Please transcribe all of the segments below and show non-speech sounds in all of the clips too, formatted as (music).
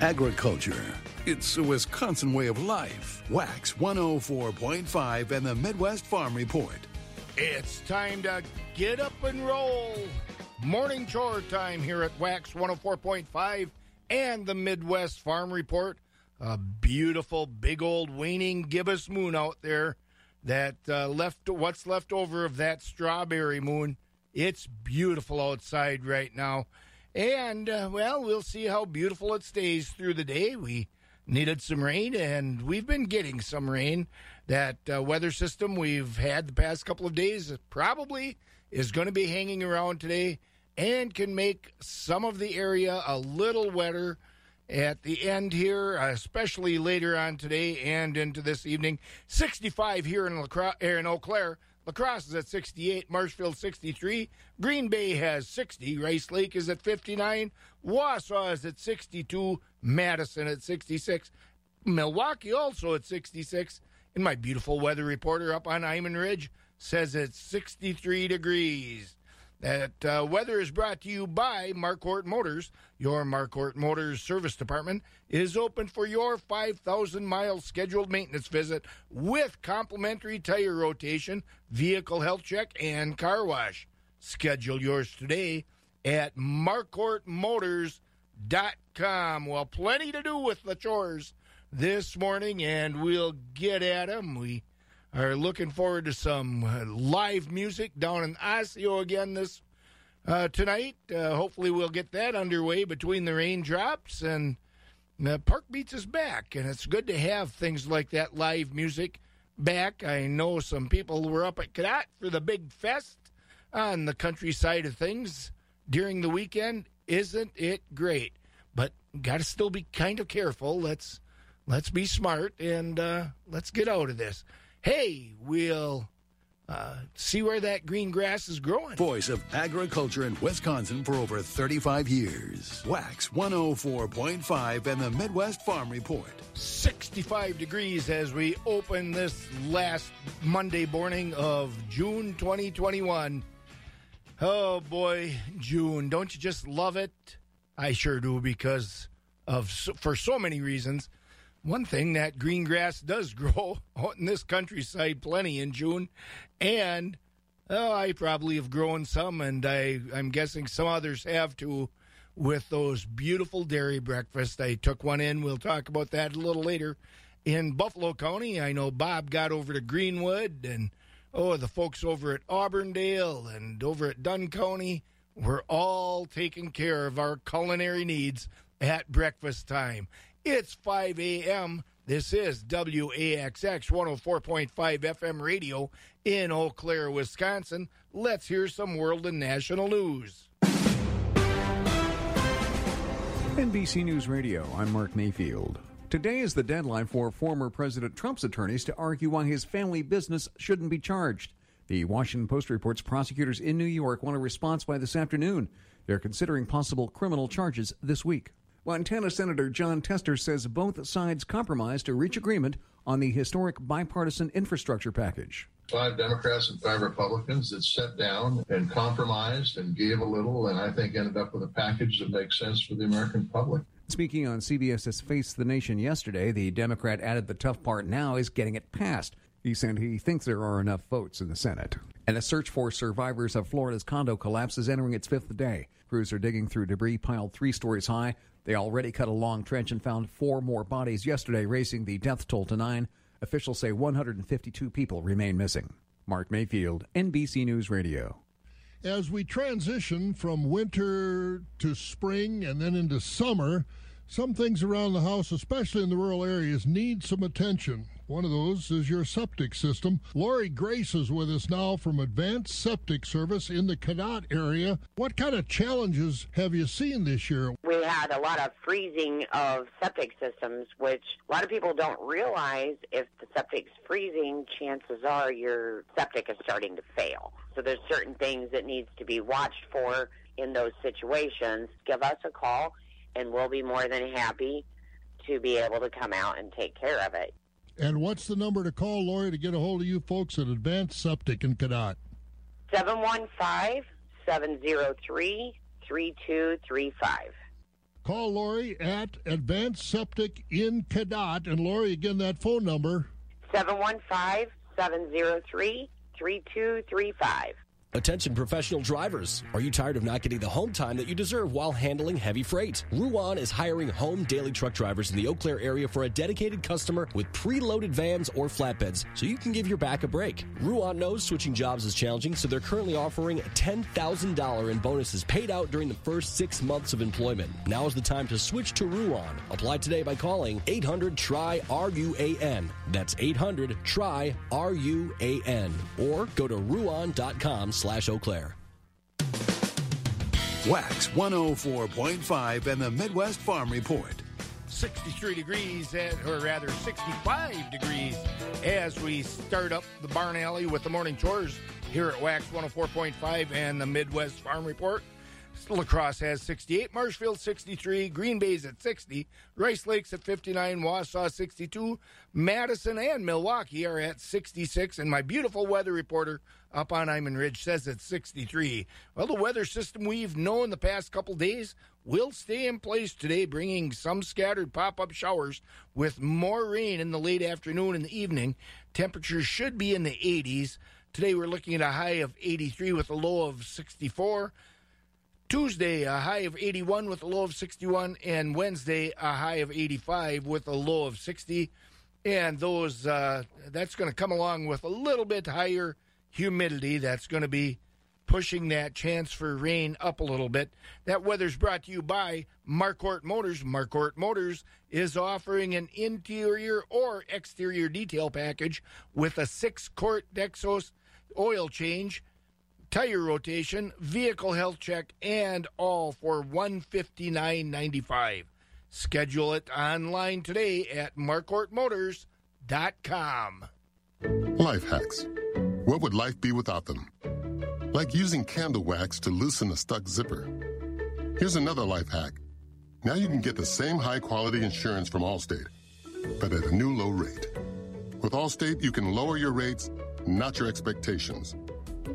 Agriculture. It's a Wisconsin way of life. Wax 104.5 and the Midwest Farm Report. It's time to get up and roll. Morning chore time here at Wax 104.5 and the Midwest Farm Report. A beautiful, big old waning gibbous moon out there that uh, left what's left over of that strawberry moon. It's beautiful outside right now. And, uh, well, we'll see how beautiful it stays through the day. We needed some rain, and we've been getting some rain. That uh, weather system we've had the past couple of days probably is going to be hanging around today and can make some of the area a little wetter at the end here, especially later on today and into this evening. 65 here in, La in Eau Claire. La Crosse is at 68, Marshfield 63, Green Bay has 60, Rice Lake is at 59, Wausau is at 62, Madison at 66, Milwaukee also at 66, and my beautiful weather reporter up on Iman Ridge says it's 63 degrees. That uh, weather is brought to you by Marquardt Motors. Your Marquardt Motors service department is open for your 5,000 mile scheduled maintenance visit with complimentary tire rotation, vehicle health check, and car wash. Schedule yours today at marquardtmotors.com. Well, plenty to do with the chores this morning, and we'll get at them. We are looking forward to some uh, live music down in Osseo again this uh, tonight. Uh, hopefully, we'll get that underway between the raindrops and uh, Park Beats is back, and it's good to have things like that live music back. I know some people were up at Cadott for the big fest on the countryside of things during the weekend. Isn't it great? But got to still be kind of careful. Let's let's be smart and uh, let's get out of this hey, we'll uh, see where that green grass is growing. Voice of agriculture in Wisconsin for over 35 years. Wax 104.5 and the Midwest Farm Report. 65 degrees as we open this last Monday morning of June 2021. Oh boy, June. Don't you just love it? I sure do because of for so many reasons. One thing that green grass does (laughs) grow in this countryside plenty in June, and oh, I probably have grown some, and I, I'm guessing some others have too, with those beautiful dairy breakfasts. I took one in. We'll talk about that a little later. In Buffalo County, I know Bob got over to Greenwood, and oh, the folks over at Auburndale and over at Dunn County were all taking care of our culinary needs at breakfast time. It's 5 a.m. This is WAXX 104.5 FM radio in Eau Claire, Wisconsin. Let's hear some world and national news. NBC News Radio, I'm Mark Mayfield. Today is the deadline for former President Trump's attorneys to argue why his family business shouldn't be charged. The Washington Post reports prosecutors in New York want a response by this afternoon. They're considering possible criminal charges this week. Montana Senator Jon Tester says both sides compromised to reach agreement on the historic bipartisan infrastructure package. Five Democrats and five Republicans that sat down and compromised and gave a little, and I think ended up with a package that makes sense for the American public. Speaking on CBS's Face the Nation yesterday, the Democrat added the tough part now is getting it passed. He said he thinks there are enough votes in the Senate. And a search for survivors of Florida's condo collapse is entering its fifth day. Crews are digging through debris piled three stories high they already cut a long trench and found four more bodies yesterday, raising the death toll to nine. Officials say 152 people remain missing. Mark Mayfield, NBC News Radio. As we transition from winter to spring and then into summer, some things around the house, especially in the rural areas, need some attention. One of those is your septic system. Lori Grace is with us now from Advanced Septic Service in the Cadott area. What kind of challenges have you seen this year? We had a lot of freezing of septic systems, which a lot of people don't realize if the septic's freezing, chances are your septic is starting to fail. So there's certain things that needs to be watched for in those situations. Give us a call and we'll be more than happy to be able to come out and take care of it. And what's the number to call, Lori, to get a hold of you folks at Advanced Septic in Cadott? 715 703 3235. Call Lori at Advanced Septic in Cadott. And Lori, again, that phone number 715 703 3235. Attention professional drivers. Are you tired of not getting the home time that you deserve while handling heavy freight? Ruan is hiring home daily truck drivers in the Eau Claire area for a dedicated customer with preloaded vans or flatbeds so you can give your back a break. Ruan knows switching jobs is challenging, so they're currently offering $10,000 in bonuses paid out during the first six months of employment. Now is the time to switch to Ruan. Apply today by calling 800 TRY RUAN. That's 800 TRY RUAN. Or go to ruan.com slash Eau Claire. Wax 104.5 and the Midwest Farm Report. 63 degrees, at, or rather 65 degrees, as we start up the barn alley with the morning chores here at Wax 104.5 and the Midwest Farm Report. La Crosse has 68, Marshfield 63, Green Bay's at 60, Rice Lakes at 59, Wausau 62, Madison and Milwaukee are at 66, and my beautiful weather reporter up on Iman Ridge says it's 63. Well, the weather system we've known the past couple days will stay in place today, bringing some scattered pop up showers with more rain in the late afternoon and the evening. Temperatures should be in the 80s. Today we're looking at a high of 83 with a low of 64. Tuesday, a high of 81 with a low of 61, and Wednesday, a high of 85 with a low of 60. And those uh, that's going to come along with a little bit higher humidity. That's going to be pushing that chance for rain up a little bit. That weather's brought to you by Marquardt Motors. Marquardt Motors is offering an interior or exterior detail package with a six quart Dexos oil change tire rotation, vehicle health check, and all for $159.95. Schedule it online today at marquardtmotors.com. Life hacks. What would life be without them? Like using candle wax to loosen a stuck zipper. Here's another life hack. Now you can get the same high quality insurance from Allstate, but at a new low rate. With Allstate, you can lower your rates, not your expectations.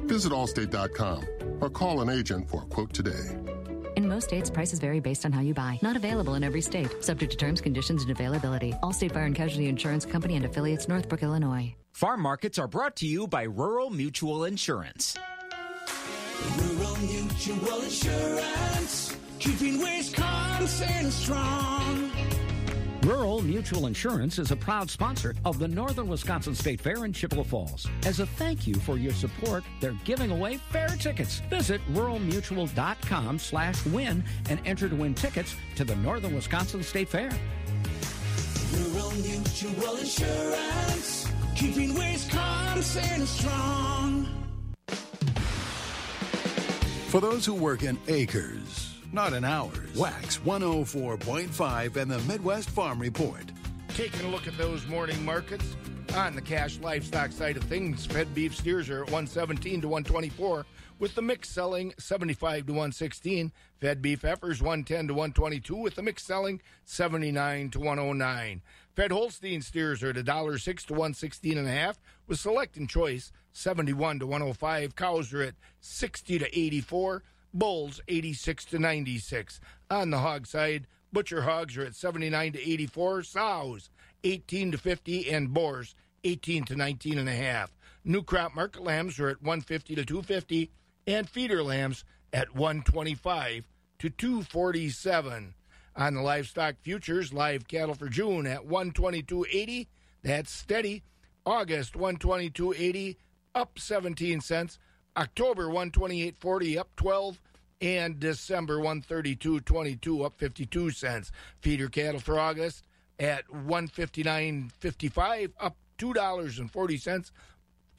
Visit allstate.com or call an agent for a quote today. In most states, prices vary based on how you buy. Not available in every state. Subject to terms, conditions, and availability. Allstate Fire and Casualty Insurance Company and affiliates, Northbrook, Illinois. Farm markets are brought to you by Rural Mutual Insurance. Rural Mutual Insurance, keeping Wisconsin strong. Rural Mutual Insurance is a proud sponsor of the Northern Wisconsin State Fair in Chippewa Falls. As a thank you for your support, they're giving away fair tickets. Visit ruralmutual.com slash win and enter to win tickets to the Northern Wisconsin State Fair. Rural Mutual Insurance, keeping Wisconsin strong. For those who work in acres, not in hours, Wax 104.5 and the Midwest Farm Report. Taking a look at those morning markets on the cash livestock side of things, fed beef steers are at 117 to 124, with the mix selling 75 to 116. Fed beef heifers 110 to 122, with the mix selling 79 to 109. Fed Holstein steers are at $1.06 to 116 and a half, with select and choice 71 to 105. Cows are at 60 to 84. Bulls 86 to 96. On the hog side, butcher hogs are at 79 to 84. Sows 18 to 50, and boars 18 to 19 and a half. New crop market lambs are at 150 to 250, and feeder lambs at 125 to 247. On the livestock futures, live cattle for June at 122.80. That's steady. August 122.80, up 17 cents. October 128.40, up 12, and December 132.22, up 52 cents. Feeder cattle for August at 159.55, up two dollars and forty cents.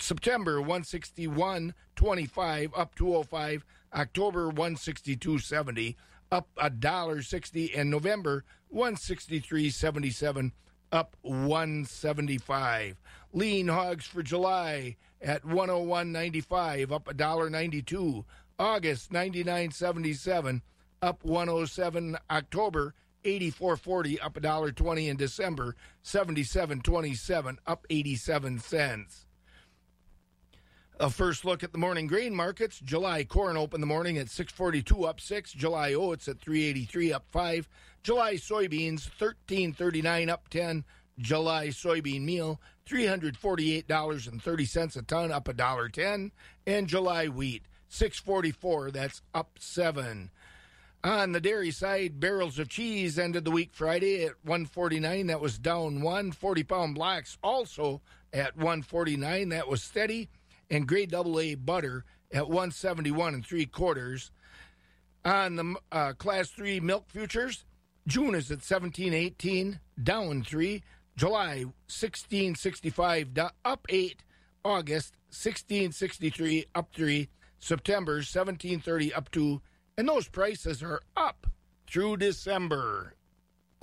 September 161.25, up 205. October 162.70, up a dollar sixty, and November 163.77, up 175. Lean hogs for July at 101.95, up $1.92. August 99.77, up 107. October 84.40, up $1.20 In December 77.27, up 87 cents. A first look at the morning grain markets. July corn opened the morning at 642 up 6. July oats at 383 up 5. July soybeans 1339 up 10. July soybean meal $348.30 a ton up a dollar 10 and July wheat 644 that's up 7. On the dairy side, barrels of cheese ended the week Friday at 149. That was down one. 40 pound blocks also at 149. That was steady. And grade double A butter at 171 and three quarters. On the uh, class three milk futures, June is at 1718, down three. July 1665, up eight. August 1663, up three. September 1730, up two and those prices are up through December.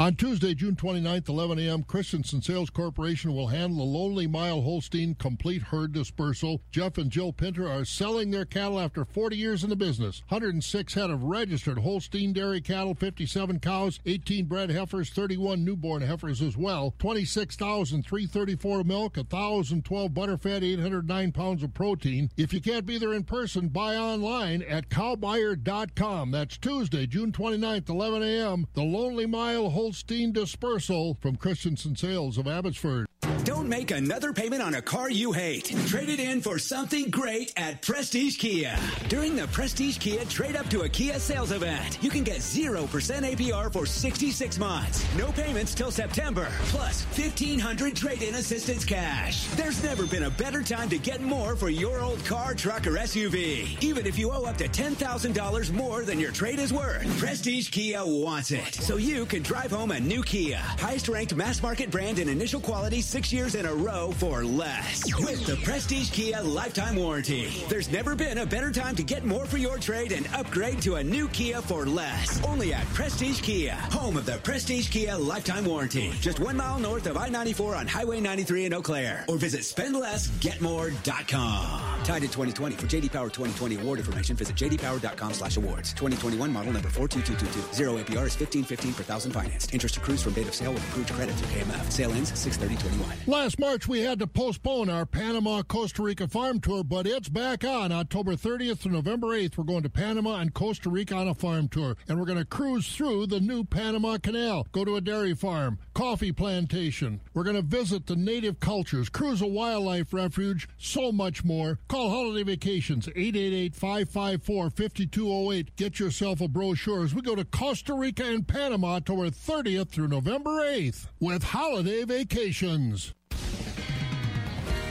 On Tuesday, June 29th, 11 a.m., Christensen Sales Corporation will handle the Lonely Mile Holstein complete herd dispersal. Jeff and Jill Pinter are selling their cattle after 40 years in the business. 106 head of registered Holstein dairy cattle, 57 cows, 18 bred heifers, 31 newborn heifers as well. 26,334 milk, 1,012 butterfat, 809 pounds of protein. If you can't be there in person, buy online at cowbuyer.com. That's Tuesday, June 29th, 11 a.m. The Lonely Mile Holstein Holstein Dispersal from Christensen Sales of Abbotsford. Don't make another payment on a car you hate. Trade it in for something great at Prestige Kia. During the Prestige Kia Trade Up to a Kia sales event, you can get 0% APR for 66 months. No payments till September. Plus 1500 trade-in assistance cash. There's never been a better time to get more for your old car, truck, or SUV. Even if you owe up to $10,000 more than your trade is worth. Prestige Kia wants it. So you can drive home a new Kia. Highest ranked mass market brand in initial quality six years in a row for less. With the Prestige Kia lifetime warranty. There's never been a better time to get more for your trade and upgrade to a new Kia for less. Only at Prestige Kia, home of the Prestige Kia lifetime warranty. Just one mile north of I-94 on Highway 93 in Eau Claire. Or visit spendlessgetmore.com. Tied to 2020. For JD Power 2020 award information, visit jdpower.com slash awards. 2021 model number 42222. Zero APR is 1515 per thousand financed. Interest accrues from date of sale with approved credit through KMF. Sale ends 63021. Last March, we had to postpone our Panama Costa Rica farm tour, but it's back on October 30th to November 8th. We're going to Panama and Costa Rica on a farm tour, and we're going to cruise through the new Panama Canal, go to a dairy farm, coffee plantation. We're going to visit the native cultures, cruise a wildlife refuge, so much more. Call Holiday Vacations 888 554 5208. Get yourself a brochure as we go to Costa Rica and Panama October 30th through November 8th with Holiday Vacations.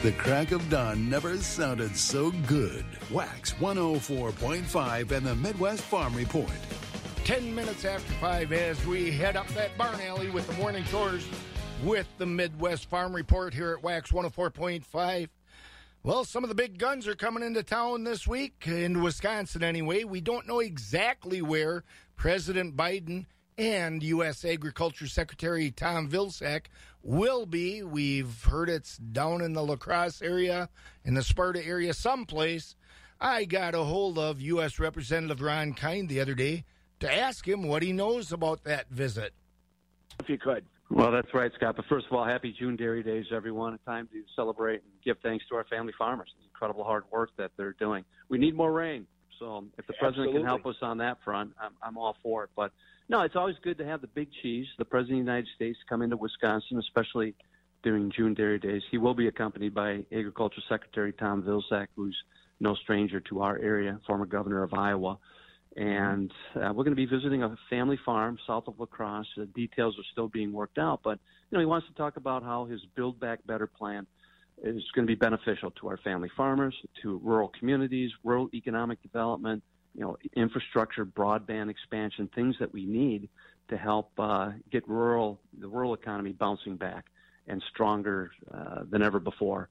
The crack of dawn never sounded so good. Wax 104.5 and the Midwest Farm Report. 10 minutes after 5 as we head up that barn alley with the morning chores with the Midwest Farm Report here at Wax 104.5. Well, some of the big guns are coming into town this week, in Wisconsin anyway. We don't know exactly where President Biden and U.S. Agriculture Secretary Tom Vilsack will be. We've heard it's down in the La Crosse area, in the Sparta area, someplace. I got a hold of U.S. Representative Ron Kind the other day to ask him what he knows about that visit. If you could. Well, that's right, Scott. But first of all, happy June Dairy Days, everyone. A time to celebrate and give thanks to our family farmers. The incredible hard work that they're doing. We need more rain. So if the president Absolutely. can help us on that front, I'm, I'm all for it. But no, it's always good to have the big cheese, the president of the United States, come into Wisconsin, especially during June Dairy Days. He will be accompanied by Agriculture Secretary Tom Vilsack, who's no stranger to our area, former governor of Iowa. And uh, we're going to be visiting a family farm south of La Crosse. The details are still being worked out, but you know he wants to talk about how his Build Back Better plan is going to be beneficial to our family farmers, to rural communities, rural economic development, you know, infrastructure, broadband expansion, things that we need to help uh, get rural the rural economy bouncing back and stronger uh, than ever before.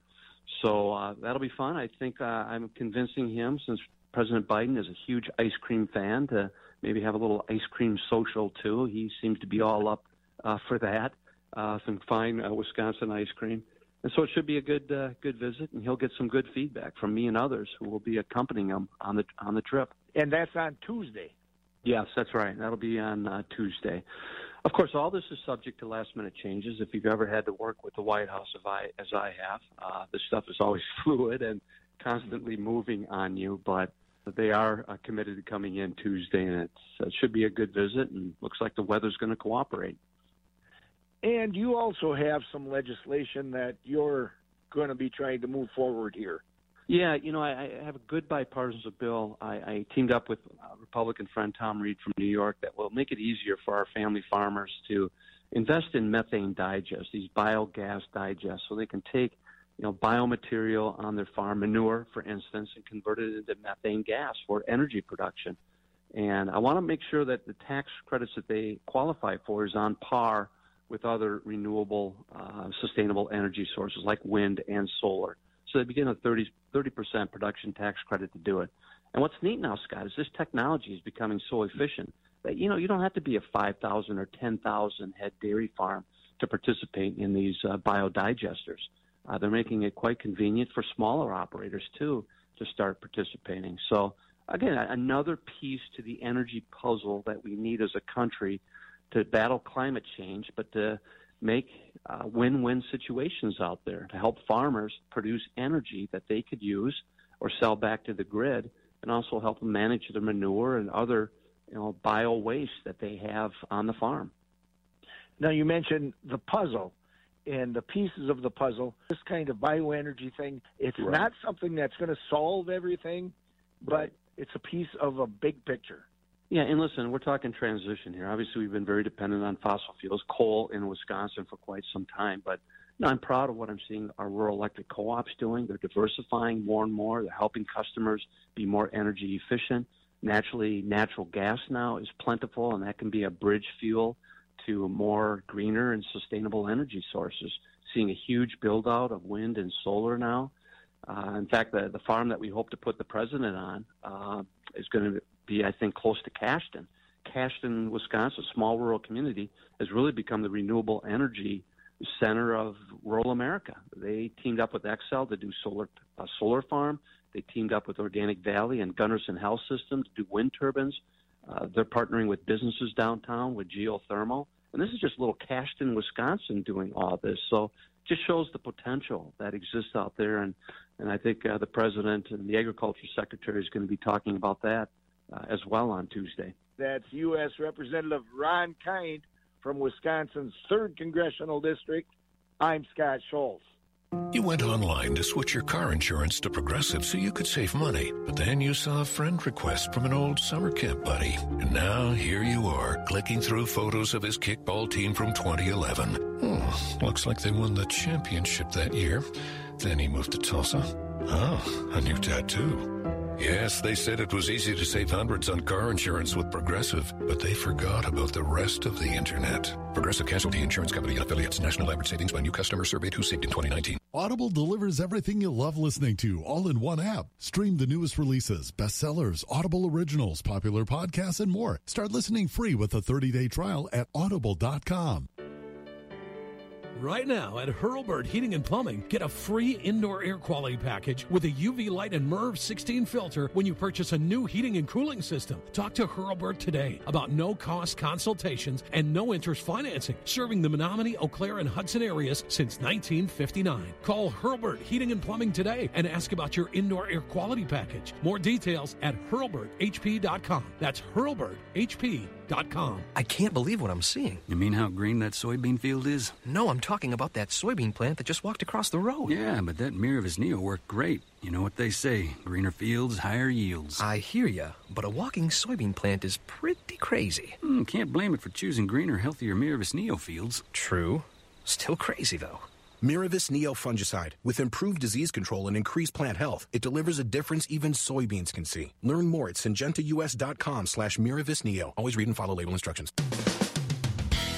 So uh, that'll be fun. I think uh, I'm convincing him, since President Biden is a huge ice cream fan, to maybe have a little ice cream social too. He seems to be all up uh, for that. Uh, some fine Wisconsin ice cream. And so it should be a good good visit, and he'll get some good feedback from me and others who will be accompanying him on the on the trip. And that's on Tuesday. Yes, that's right. That'll be on uh, Tuesday. Of course, all this is subject to last minute changes. If you've ever had to work with the White House, as I, as I have, uh, this stuff is always (laughs) fluid and constantly moving on you, but they are uh, committed to coming in Tuesday, and it's, it should be a good visit. And looks like the weather's going to cooperate. And you also have some legislation that you're going to be trying to move forward here. Yeah, you know, I, I have a good bipartisan bill. I, I teamed up with a Republican friend Tom Reed from New York that will make it easier for our family farmers to invest in methane digest, these biogas digests, so they can take you know biomaterial on their farm, manure, for instance, and convert it into methane gas for energy production. And I want to make sure that the tax credits that they qualify for is on par with other renewable, uh, sustainable energy sources like wind and solar. So they begin a 30 percent production tax credit to do it. And what's neat now, Scott, is this technology is becoming so efficient that you know you don't have to be a 5,000 or 10,000 head dairy farm to participate in these uh, biodigesters. Uh, they're making it quite convenient for smaller operators too to start participating. So again, another piece to the energy puzzle that we need as a country to battle climate change, but to make uh, win-win situations out there to help farmers produce energy that they could use or sell back to the grid, and also help them manage their manure and other you know bio waste that they have on the farm. Now you mentioned the puzzle and the pieces of the puzzle. This kind of bioenergy thing, it's Right. not something that's going to solve everything, but it's a piece of a big picture. Yeah, and listen, we're talking transition here. Obviously, we've been very dependent on fossil fuels, coal in Wisconsin for quite some time. But you know, I'm proud of what I'm seeing our rural electric co-ops doing. They're diversifying more and more. They're helping customers be more energy efficient. Naturally, natural gas now is plentiful, and that can be a bridge fuel to more greener and sustainable energy sources. Seeing a huge build out of wind and solar now. Uh, in fact, the, the farm that we hope to put the president on uh, is going to be, I think, close to Cashton. Cashton, Wisconsin, small rural community, has really become the renewable energy center of rural America. They teamed up with Xcel to do solar a solar farm. They teamed up with Organic Valley and Gundersen Health System to do wind turbines. Uh, they're partnering with businesses downtown with geothermal. And this is just little Cashton, Wisconsin doing all this. So just shows the potential that exists out there. And, and I think uh, the president and the agriculture secretary is going to be talking about that uh, as well on Tuesday. That's U.S. Representative Ron Kind from Wisconsin's 3rd Congressional District. I'm Scott Schultz. You went online to switch your car insurance to Progressive so you could save money, but then you saw a friend request from an old summer camp buddy. And now here you are, clicking through photos of his kickball team from 2011. Hmm, looks like they won the championship that year. Then he moved to Tulsa. Oh, a new tattoo. Yes, they said it was easy to save hundreds on car insurance with Progressive, but they forgot about the rest of the internet. Progressive Casualty Insurance Company and affiliates. National average savings by new customer surveyed who saved in 2019. Audible delivers everything you love listening to all in one app. Stream the newest releases, bestsellers, Audible originals, popular podcasts, and more. Start listening free with a 30-day trial at audible.com. Right now at Hurlburt Heating and Plumbing, get a free indoor air quality package with a UV light and MERV 16 filter when you purchase a new heating and cooling system. Talk to Hurlburt today about no cost consultations and no interest financing, serving the Menomonie, Eau Claire, and Hudson areas since 1959. Call Hurlburt Heating and Plumbing today and ask about your indoor air quality package. More details at hurlburthp.com. That's hurlburthp.com. I can't believe what I'm seeing. You mean how green that soybean field is? No, I'm talking about that soybean plant that just walked across the road. Yeah, but that Miravis Neo worked great. You know what they say greener fields, higher yields. I hear ya, but a walking soybean plant is pretty crazy. Hmm, can't blame it for choosing greener, healthier Miravis Neo fields. True. Still crazy, though. Miravis Neo fungicide. With improved disease control and increased plant health, it delivers a difference even soybeans can see. Learn more at syngentaus.com slash Miravis Neo. Always read and follow label instructions.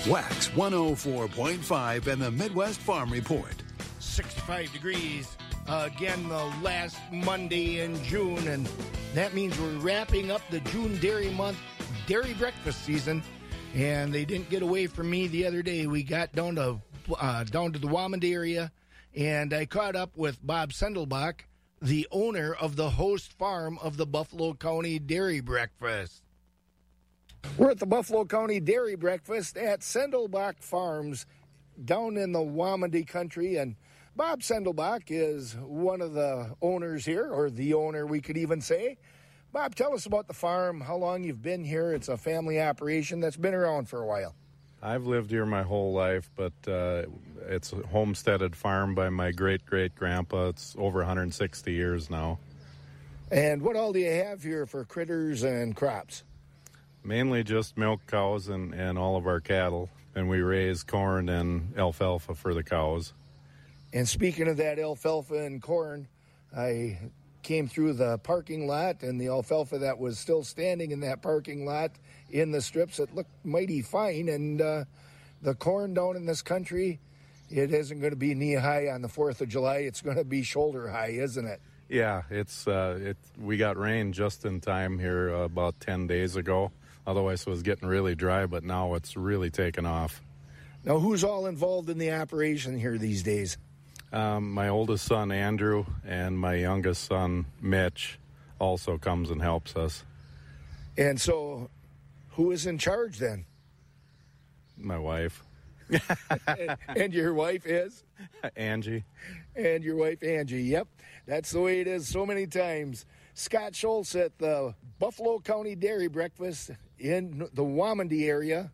Wax 104.5 and the Midwest Farm Report. 65 degrees uh, again the last Monday in June, and that means we're wrapping up the June Dairy Month dairy breakfast season. And they didn't get away from me the other day. We got down to uh, down to the Wamond area, and I caught up with Bob Sendelbach, the owner of the host farm of the Buffalo County Dairy Breakfast. We're at the Buffalo County Dairy Breakfast at Sendelbach Farms down in the Waumandee country. And Bob Sendelbach is one of the owners here, or the owner, we could even say. Bob, tell us about the farm, how long you've been here. It's a family operation that's been around for a while. I've lived here my whole life, but uh, it's a homesteaded farm by my great great grandpa. It's over 160 years now. And what all do you have here for critters and crops? Mainly just milk cows and, and all of our cattle. And we raise corn and alfalfa for the cows. And speaking of that alfalfa and corn, I came through the parking lot and the alfalfa that was still standing in that parking lot in the strips it looked mighty fine and uh, the corn down in this country it isn't going to be knee high on the 4th of july it's going to be shoulder high isn't it Yeah, it's uh, it. We got rain just in time here uh, about 10 days ago. Otherwise, it was getting really dry, but now it's really taken off. now who's all involved in the operation here these days Um, my oldest son Andrew and my youngest son Mitch also comes and helps us. and so who is in charge then My wife, (laughs) and, your wife is Angie. and your wife Angie. Yep, that's the way it is so many times. Scott Schultz at the Buffalo County Dairy Breakfast in the Waumandee area.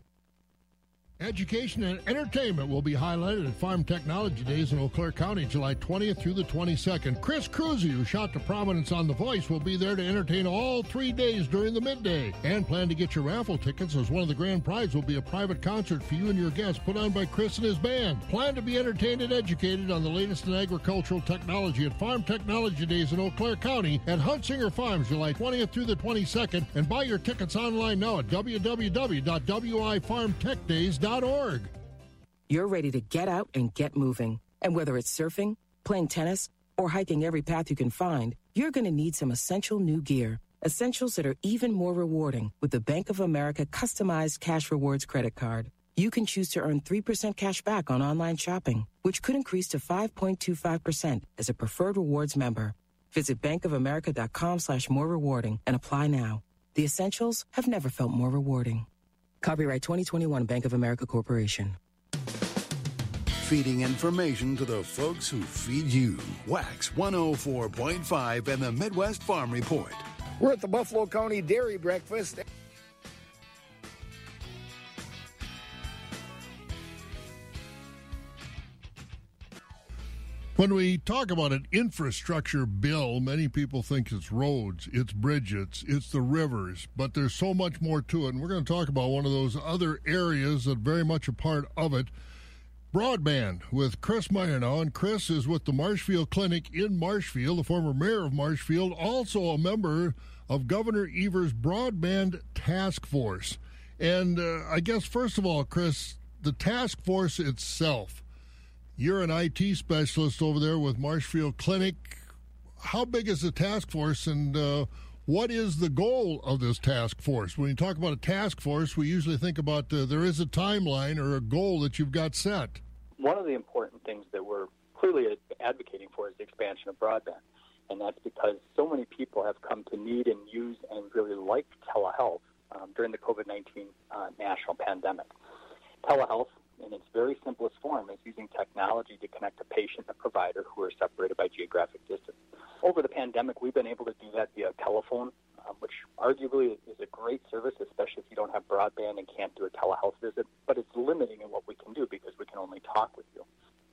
Education and entertainment will be highlighted at Farm Technology Days in Eau Claire County, July 20th through the 22nd. Chris Kroeze, who shot to prominence on The Voice, will be there to entertain all three days during the midday. And plan to get your raffle tickets as one of the grand prize will be a private concert for you and your guests put on by Chris and his band. Plan to be entertained and educated on the latest in agricultural technology at Farm Technology Days in Eau Claire County at Huntsinger Farms, July 20th through the 22nd. And buy your tickets online now at You're ready to get out and get moving. And whether it's surfing, playing tennis, or hiking every path you can find, you're going to need some essential new gear. Essentials that are even more rewarding with the Bank of America customized cash rewards credit card. You can choose to earn 3% cash back on online shopping, which could increase to 5.25% as a preferred rewards member. Visit bankofamerica.com slash more rewarding and apply now. The essentials have never felt more rewarding. Copyright 2021 Bank of America Corporation. Feeding information to the folks who feed you. Wax 104.5 and the Midwest Farm Report. We're at the Buffalo County Dairy Breakfast. When we talk about an infrastructure bill, many people think it's roads, it's bridges, it's the rivers, but there's so much more to it. And we're going to talk about one of those other areas that very much a part of it broadband with Chris Meyer now. And Chris is with the Marshfield Clinic in Marshfield, the former mayor of Marshfield, also a member of Governor Evers' Broadband Task Force. And uh, I guess, first of all, Chris, the task force itself. You're an IT specialist over there with Marshfield Clinic. How big is the task force, and uh, what is the goal of this task force? When you talk about a task force, we usually think about uh, there is a timeline or a goal that you've got set. One of the important things that we're clearly advocating for is the expansion of broadband. And that's because so many people have come to need and use and really like telehealth um, during the COVID 19 uh, national pandemic. Telehealth, in its very simplest form, is using technology to connect a patient and a provider who are separated by geographic distance. Over the pandemic, we've been able to do that via telephone, um, which arguably is a great service, especially if you don't have broadband and can't do a telehealth visit. But it's limiting in what we can do because we can only talk with you.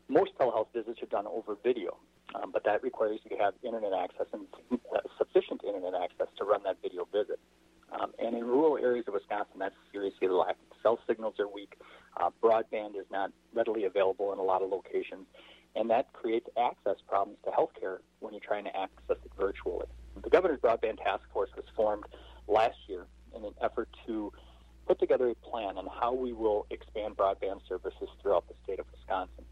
Most telehealth visits are done over video, um, but that requires you to have internet access and uh, sufficient internet access to run that video visit. Um, and in rural areas of Wisconsin, that's seriously lacking. Cell signals are weak. Uh, broadband is not readily available in a lot of locations, and that creates access problems to healthcare when you're trying to access it virtually. The Governor's Broadband Task Force was formed last year in an effort to put together a plan on how we will expand broadband services throughout the state of Wisconsin.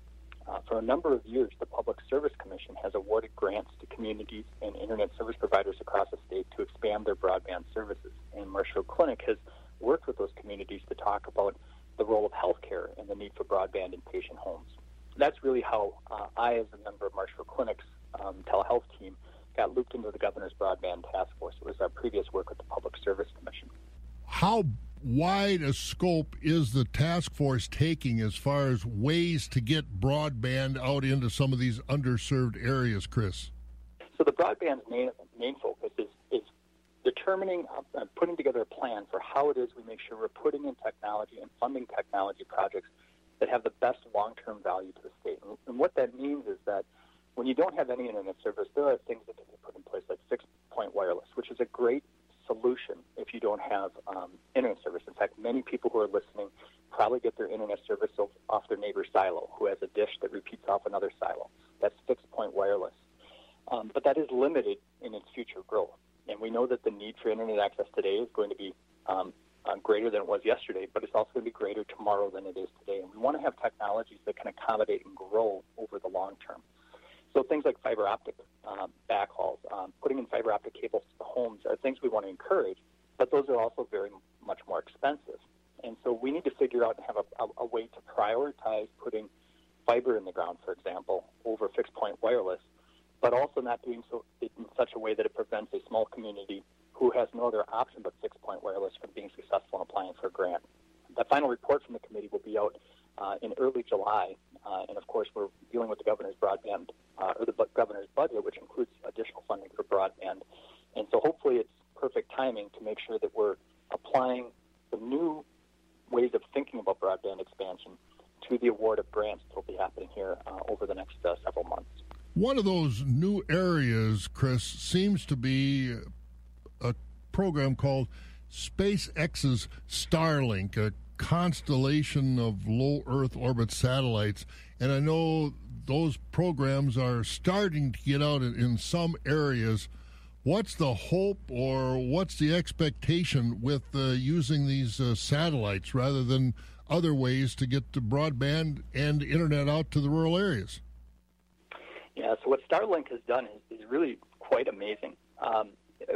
Uh, for a number of years, the Public Service Commission has awarded grants to communities and internet service providers across the state to expand their broadband services. And Marshfield Clinic has worked with those communities to talk about the role of healthcare and the need for broadband in patient homes. That's really how uh, I, as a member of Marshfield Clinic's um, telehealth team, got looped into the Governor's Broadband Task Force. It was our previous work with the Public Service Commission. How wide a scope is the task force taking as far as ways to get broadband out into some of these underserved areas, Chris? So the broadband's main main focus is is determining, uh, putting together a plan for how it is we make sure we're putting in technology and funding technology projects that have the best long-term value to the state. And, and what that means is that when you don't have any internet service, there are things that can be put in place like fixed-point wireless, which is a great solution if you don't have um, internet service. In fact, many people who are listening probably get their internet service off their neighbor's silo, who has a dish that repeats off another silo. That's fixed point wireless. Um, but that is limited in its future growth. And we know that the need for internet access today is going to be um, uh, greater than it was yesterday, but it's also going to be greater tomorrow than it is today. And we want to have technologies that can accommodate and grow over the long term. So things like fiber optic um, backhauls, um, putting in fiber optic cables to the homes are things we want to encourage, but those are also very much more expensive. And so we need to figure out and have a, a, a way to prioritize putting fiber in the ground, for example, over fixed point wireless, but also not doing so in such a way that it prevents a small community who has no other option but fixed point wireless from being successful in applying for a grant. The final report from the committee will be out uh, in early July, uh, and of course, we're dealing with the governor's broadband uh, or the governor's budget, which includes additional funding for broadband. And so, hopefully, it's perfect timing to make sure that we're applying the new ways of thinking about broadband expansion to the award of grants that will be happening here uh, over the next uh, several months. One of those new areas, Chris, seems to be a program called SpaceX's Starlink, a constellation of low Earth orbit satellites. And I know those programs are starting to get out in, some areas. What's the hope or what's the expectation with uh, using these uh, satellites rather than other ways to get the broadband and internet out to the rural areas? Yeah, so what Starlink has done is, is really quite amazing. Um,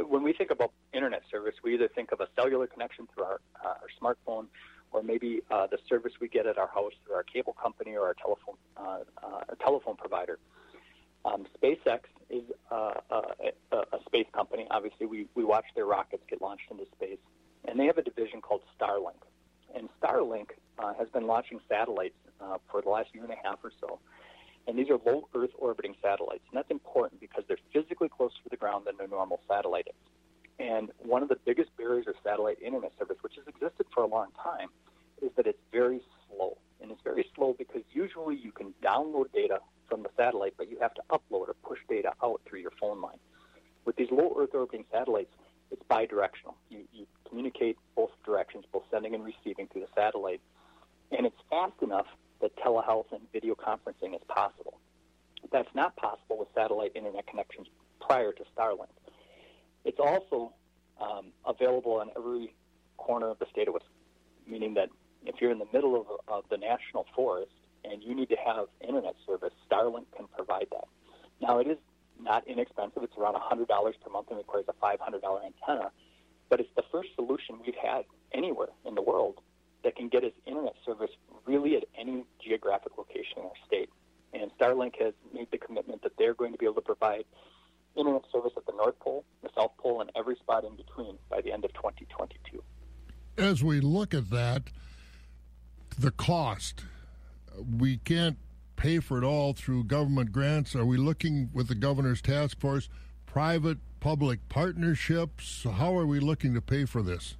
when we think about internet service, we either think of a cellular connection through our, uh, our smartphone or maybe uh, the service we get at our house through our cable company or our telephone uh, uh, telephone provider. Um, SpaceX is uh, a, a, space company. Obviously, we, we watch their rockets get launched into space, and they have a division called Starlink. And Starlink uh, has been launching satellites uh, for the last year and a half or so. And these are low Earth orbiting satellites. And that's important because they're physically closer to the ground than a normal satellite is. And one of the biggest barriers of satellite internet service, which has existed for a long time, is that it's very slow. And it's very slow because usually you can download data from the satellite, but you have to upload or push data out through your phone line. With these low Earth orbiting satellites, it's bidirectional. You, you communicate both directions, both sending and receiving through the satellite. And it's fast enough that telehealth and video conferencing is possible. That's not possible with satellite internet connections prior to Starlink. It's also um, available on every corner of the state of Wisconsin, meaning that if you're in the middle of, of the national forest and you need to have internet service, Starlink can provide that. Now, it is not inexpensive. It's around $100 per month and requires a $500 antenna, but it's the first solution we've had anywhere in the world that can get us internet service really at any geographic location in our state. And Starlink has made the commitment that they're going to be able to provide internet service at the North Pole, the South Pole, and every spot in between by the end of 2022. As we look at that, the cost, we can't pay for it all through government grants. Are we looking with the governor's task force, private public partnerships? How are we looking to pay for this?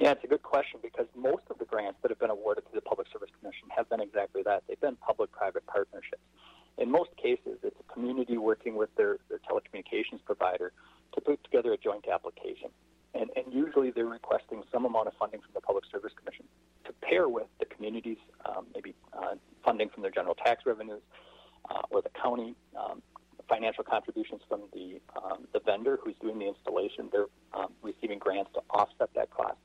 Yeah, it's a good question because most of the grants that have been awarded to the Public Service Commission have been exactly that. They've been public private partnerships in most cases, it's a community working with their, their telecommunications provider to put together a joint application. And, and usually they're requesting some amount of funding from the Public Service Commission to pair with the community's um, maybe uh, funding from their general tax revenues uh, or the county um, financial contributions from the um, the vendor who's doing the installation. They're um, receiving grants to offset that cost.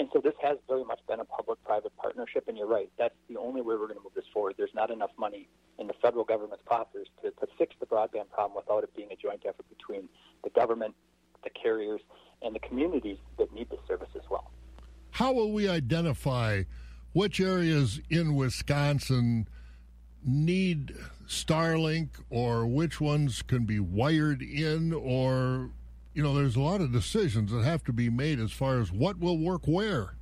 And so this has very much been a public-private partnership. And you're right, that's the only way we're going to move this forward. There's not enough money in the federal government's coffers to, to fix the broadband problem without it being a joint effort between the government, the carriers, and the communities that need the service as well. How will we identify which areas in Wisconsin need Starlink or which ones can be wired in or you know, there's a lot of decisions that have to be made as far as what will work where.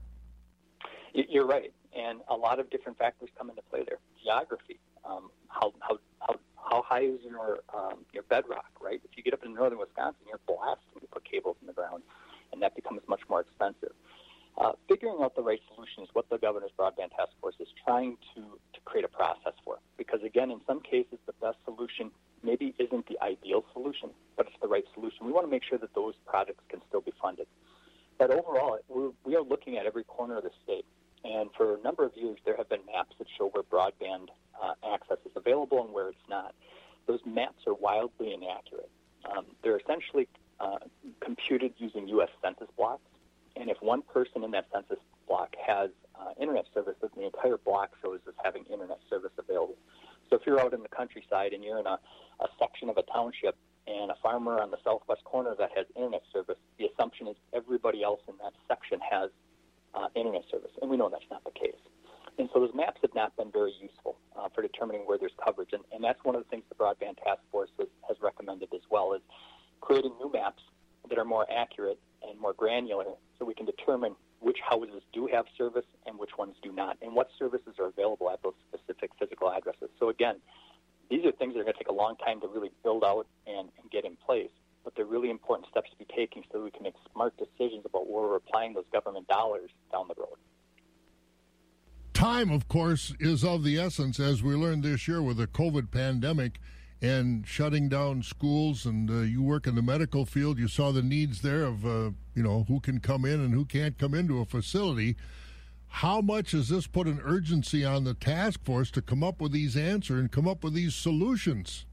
You're right, and a lot of different factors come into play there. Geography, um, how how how how high is your um, your bedrock, right? If you get up in northern Wisconsin, you're blasting to put cables in the ground, and that becomes much more expensive. Uh, figuring out the right solution is what the governor's broadband task force is trying to to create a process for. Because again, in some cases, the best solution maybe isn't the ideal solution, but it's the right solution. We want to make sure that those projects can still be funded. But overall, we're, we are looking at every corner of the state. And for a number of years, there have been maps that show where broadband uh, access is available and where it's not. Those maps are wildly inaccurate. Um, they're essentially uh, computed using U.S. Census blocks. And if one person in that census block has uh, internet service, then the entire block shows as having internet service available. So if you're out in the countryside and you're in a, a section of a township and a farmer on the southwest corner that has internet service, the assumption is everybody else in that section has uh, internet service, and we know that's not the case. And so those maps have not been very useful uh, for determining where there's coverage, and, and that's one of the things the Broadband Task Force has, has recommended as well is creating new maps that are more accurate and more granular, so we can determine which houses do have service and which ones do not, and what services are available at those specific physical addresses. So again, these are things that are going to take a long time to really build out and, and get in place, but they're really important steps to be taking so that we can make smart decisions about where we're applying those government dollars down the road. Time, of course, is of the essence, as we learned this year with the COVID pandemic and shutting down schools. And uh, you work in the medical field, you saw the needs there of, uh, you know, who can come in and who can't come into a facility. How much has this put an urgency on the task force to come up with these answers and come up with these solutions?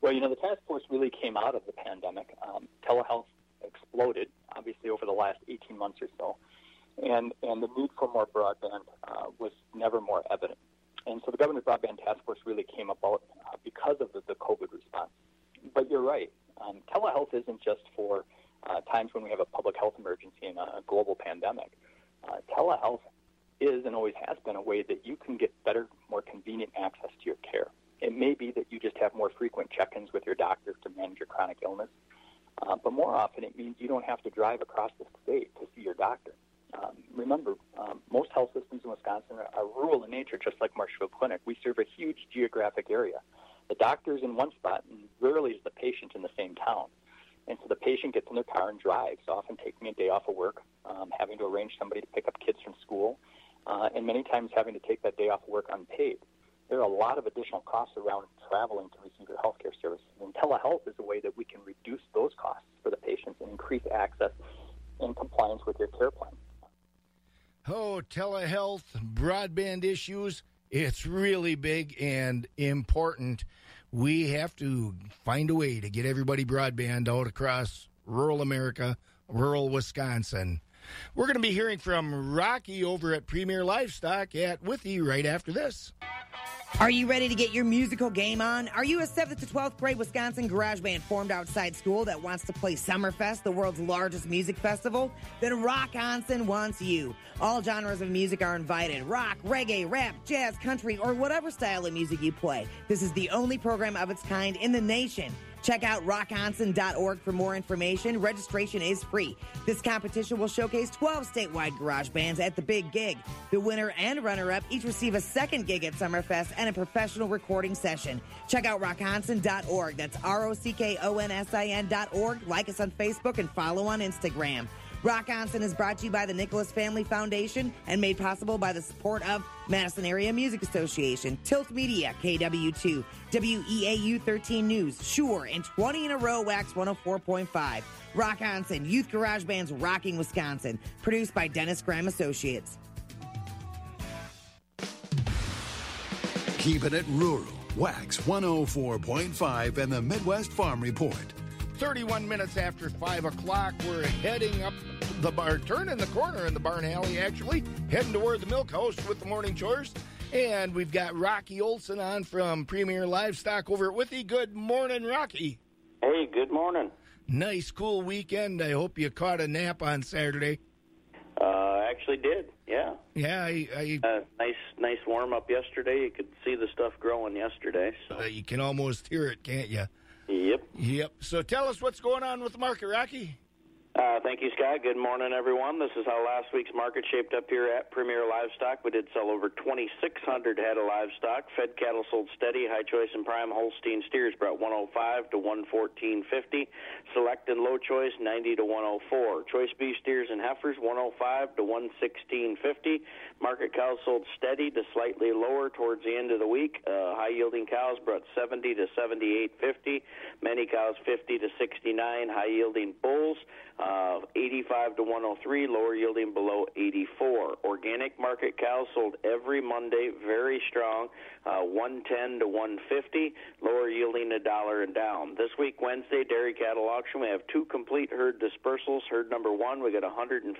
Well, you know, the task force really came out of the pandemic. Um, telehealth exploded, obviously, over the last 18 months or so. And, and the need for more broadband uh, was never more evident. And so the Governor's Broadband Task Force really came about uh, because of the, the COVID response. But you're right. Um, telehealth isn't just for uh, times when we have a public health emergency and a global pandemic. Uh, telehealth is and always has been a way that you can get better, more convenient access to your care. It may be that you just have more frequent check ins with your doctor to manage your chronic illness, uh, but more often it means you don't have to drive across the state to see your doctor. Um, remember, um, most health systems in Wisconsin are, are rural in nature, just like Marshfield Clinic. We serve a huge geographic area. The doctor's in one spot, and rarely is the patient in the same town. And so the patient gets in their car and drives, often taking a day off of work, um, having to arrange somebody to pick up kids from school, uh, and many times having to take that day off of work unpaid. There are a lot of additional costs around traveling to receive your health care services. And telehealth is a way that we can reduce those costs for the patients and increase access and compliance with your care plan. Oh, telehealth, broadband issues, it's really big and important. We have to find a way to get everybody broadband out across rural America, rural Wisconsin. We're going to be hearing from Rocky over at Premier Livestock at Withee right after this. Are you ready to get your musical game on? Are you a 7th to 12th grade Wisconsin garage band formed outside school that wants to play Summerfest, the world's largest music festival? Then Rockonsin wants you. All genres of music are invited rock, reggae, rap, jazz, country, or whatever style of music you play. This is the only program of its kind in the nation. Check out rockonsin.org for more information. Registration is free. This competition will showcase 12 statewide garage bands at the big gig. The winner and runner up each receive a second gig at Summerfest and a professional recording session. Check out rockonsin.org. That's R O C K O N S I N.org. Like us on Facebook and follow on Instagram. Rockonsin is brought to you by the Nicholas Family Foundation and made possible by the support of Madison Area Music Association, Tilt Media, KW2, WEAU 13 News, Sure, and 20 in a row, Wax 104.5. Rockonsin, Youth Garage Bands Rocking Wisconsin, produced by Dennis Graham Associates. Keeping it rural. Wax 104.5 and the Midwest Farm Report. 31 minutes after 5 o'clock, we're heading up the bar, turning the corner in the barn alley, actually, heading toward the milk house with the morning chores. And we've got Rocky Olson on from Premier Livestock over at Withee. Good morning, Rocky. Hey, good morning. Nice, cool weekend. I hope you caught a nap on Saturday. Uh, actually did, yeah. Yeah, I. I uh, nice, nice warm up yesterday. You could see the stuff growing yesterday. So uh, you can almost hear it, can't you? Yep. Yep. So tell us what's going on with the market, Rocky. Uh, thank you, Scott. Good morning, everyone. This is how last week's market shaped up here at Premier Livestock. We did sell over 2,600 head of livestock. Fed cattle sold steady. High choice and prime Holstein steers brought 105 to 114.50. Select and low choice 90 to 104. Choice beef steers and heifers 105 to 116.50. Market cows sold steady to slightly lower towards the end of the week. Uh, high yielding cows brought 70 to 78.50. Many cows 50 to 69. High yielding bulls uh, 85 to 103, lower yielding below 84. Organic market cows sold every Monday, very strong, uh, 110 to 150, lower yielding a dollar and down. This week, Wednesday, dairy cattle auction, we have two complete herd dispersals. Herd number one, we got 150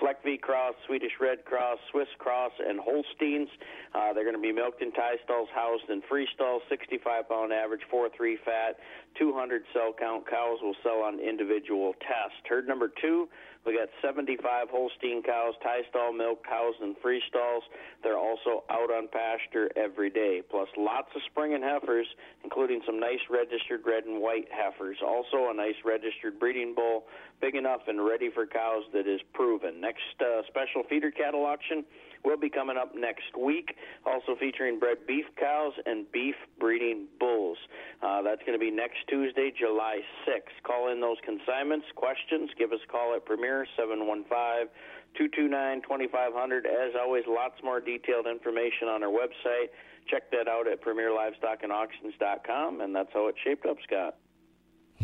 Fleckvieh Cross, Swedish Red Cross, Swiss Cross, and Holsteins. Uh, they're going to be milked in tie stalls, housed in free stalls, 65 pound average, 4 3 fat, 200 cell count. Cows will sell on individual test. Herd number two, we got 75 Holstein cows, tie stall milk, cows, and free stalls. They're also out on pasture every day, plus lots of spring and heifers, including some nice registered red and white heifers. Also, a nice registered breeding bull, big enough and ready for cows that is proven. Next uh, special feeder cattle auction will be coming up next week, also featuring bred beef cows and beef breeding bulls. Uh, that's going to be next Tuesday, July 6th. Call in those consignments, questions, give us a call at Premier 715 229 2500. As always, lots more detailed information on our website. Check that out at premierlivestockandauctions.com, and that's how it shaped up, Scott.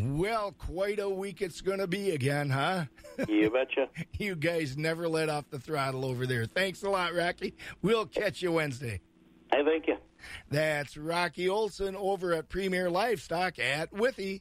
Well, quite a week it's going to be again, huh? (laughs) You betcha. you guys never let off the throttle over there. Thanks a lot, Rocky. We'll catch you Wednesday. Hey, thank you. That's Rocky Olson over at Premier Livestock at Withee.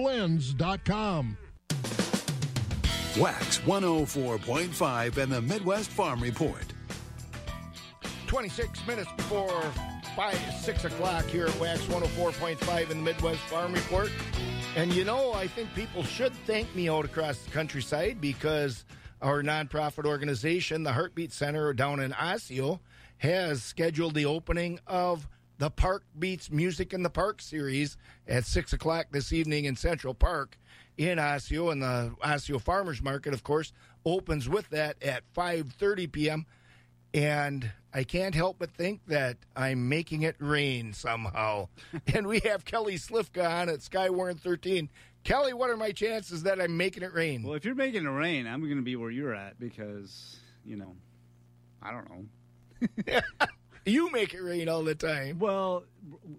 blends.com. Wax 104.5 and the Midwest Farm Report. 26 minutes before 5, 6 o'clock here at Wax 104.5 in the Midwest Farm Report. And you know, I think people should thank me out across the countryside because our nonprofit organization, the Heartbeat Center down in Osseo, has scheduled the opening of the Park Beats Music in the Park series at 6 o'clock this evening in Central Park in Osseo. And the Osseo Farmers Market, of course, opens with that at 5.30 p.m. And I can't help but think that I'm making it rain somehow. (laughs) and we have Kelly Slifka on at Skywarn 13. Kelly, what are my chances that I'm making it rain? Well, if you're making it rain, I'm going to be where you're at because, you know, I don't know. (laughs) (laughs) You make it rain all the time. Well,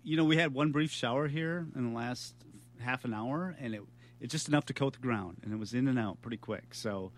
you know, we had one brief shower here in the last half an hour, and it it's just enough to coat the ground, and it was in and out pretty quick. So.